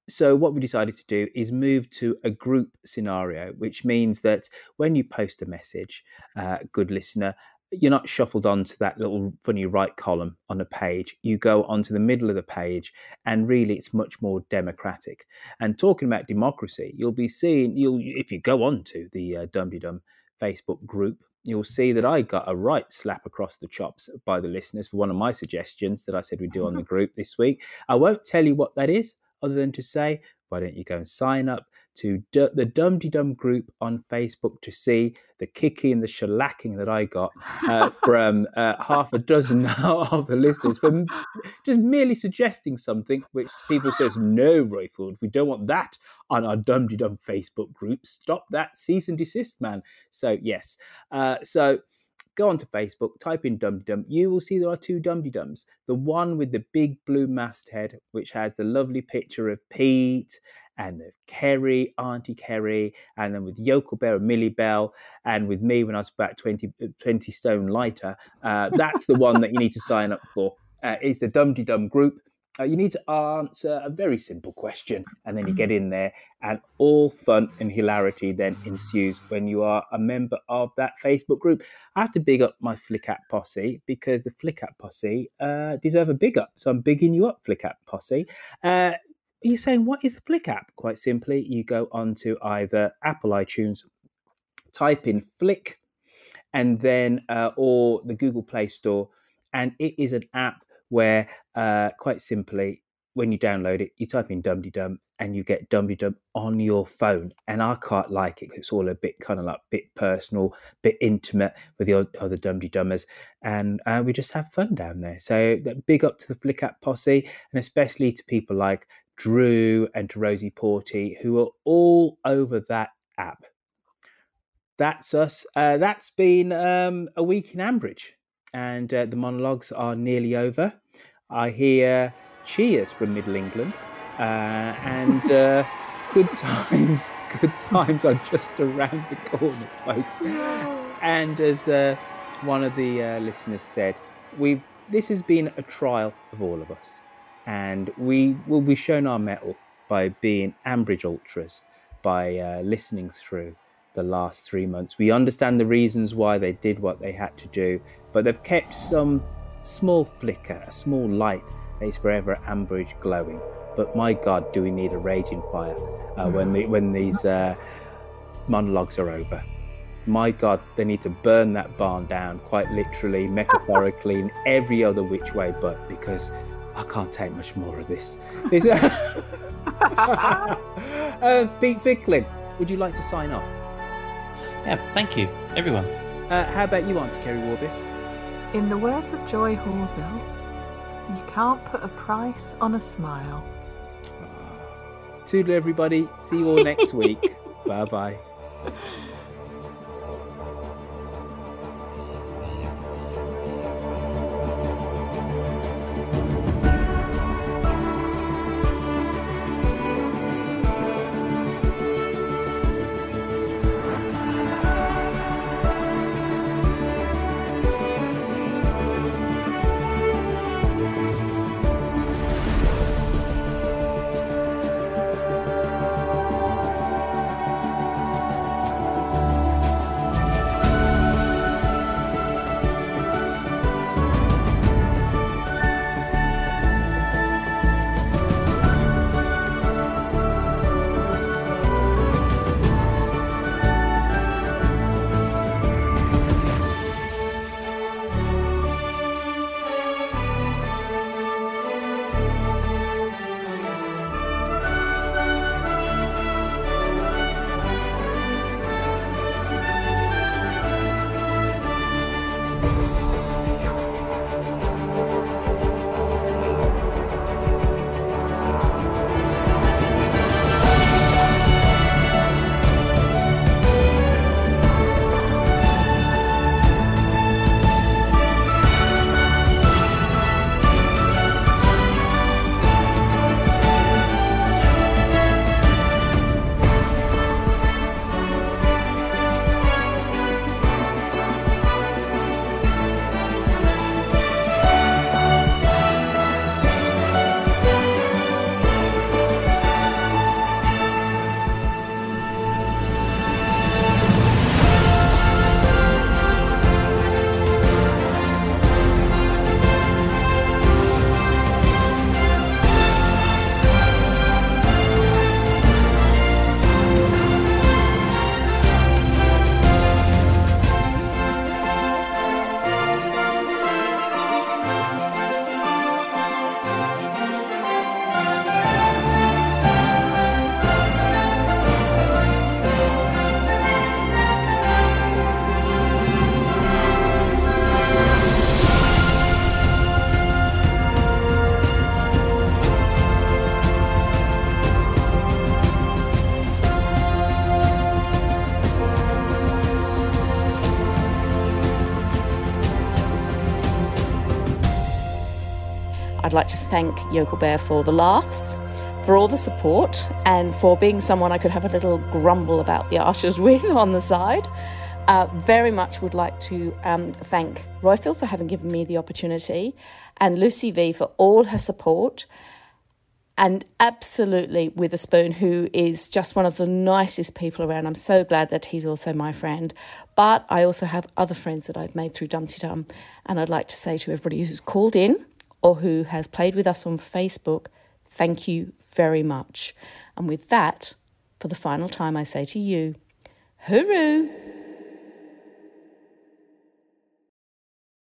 so what we decided to do is move to a group scenario, which means that when you post a message, uh, good listener, you're not shuffled onto that little funny right column on a page. You go onto the middle of the page, and really, it's much more democratic. And talking about democracy, you'll be seeing you'll if you go onto the uh, Dum Dum Facebook group, you'll see that I got a right slap across the chops by the listeners for one of my suggestions that I said we'd do on the group this week. I won't tell you what that is, other than to say, why don't you go and sign up to D- the Dum Dum group on Facebook to see the kicking and the shellacking that I got uh, from uh, half a dozen of the listeners for just merely suggesting something which people says no, Roifield, we don't want that on our Dum Dum Facebook group. Stop that, cease and desist, man. So yes, uh, so go onto Facebook, type in Dum Dum. You will see there are two Dum Dums. The one with the big blue masthead, which has the lovely picture of Pete and Kerry, Auntie Kerry, and then with Yokel Bear and Millie Bell, and with me when I was about 20, 20 stone lighter. Uh, that's the one that you need to sign up for. Uh, it's the Dum Dum group. Uh, you need to answer a very simple question, and then you get in there, and all fun and hilarity then ensues when you are a member of that Facebook group. I have to big up my Flick App posse because the Flick App posse uh, deserve a big up. So I'm bigging you up, Flick App posse. You're saying, what is the Flick app? Quite simply, you go onto either Apple iTunes, type in Flick, and then, uh, or the Google Play Store, and it is an app where, uh, quite simply, when you download it, you type in Dum Dum and you get Dum Dum on your phone. And I quite like it it's all a bit kind of like bit personal, bit intimate with the other Dum Dummers. And uh, we just have fun down there. So big up to the Flick app posse and especially to people like Drew and to Rosie Porty, who are all over that app. That's us. Uh, that's been um, a week in Ambridge, and uh, the monologues are nearly over. I hear cheers from Middle England, uh, and uh, good times, good times are just around the corner, folks. And as uh, one of the uh, listeners said, we've this has been a trial of all of us and we will be shown our mettle by being Ambridge Ultras, by uh, listening through the last three months. We understand the reasons why they did what they had to do, but they've kept some small flicker, a small light that is forever Ambridge glowing. But my God, do we need a raging fire uh, when the, when these uh, monologues are over? My God, they need to burn that barn down, quite literally, metaphorically, in every other which way but because I can't take much more of this. There's a- uh, Pete Fickling, would you like to sign off? Yeah, thank you, everyone. Uh, how about you, Auntie Kerry Warbis? In the words of Joy Horvill, you can't put a price on a smile. Toodle, everybody. See you all next week. bye bye. Thank Yokel Bear for the laughs, for all the support, and for being someone I could have a little grumble about the Archers with on the side. Uh, very much would like to um, thank Roifield for having given me the opportunity and Lucy V for all her support and absolutely Witherspoon, who is just one of the nicest people around. I'm so glad that he's also my friend. But I also have other friends that I've made through Dumdy Dum, and I'd like to say to everybody who's called in or who has played with us on Facebook, thank you very much. And with that, for the final time, I say to you, hooroo!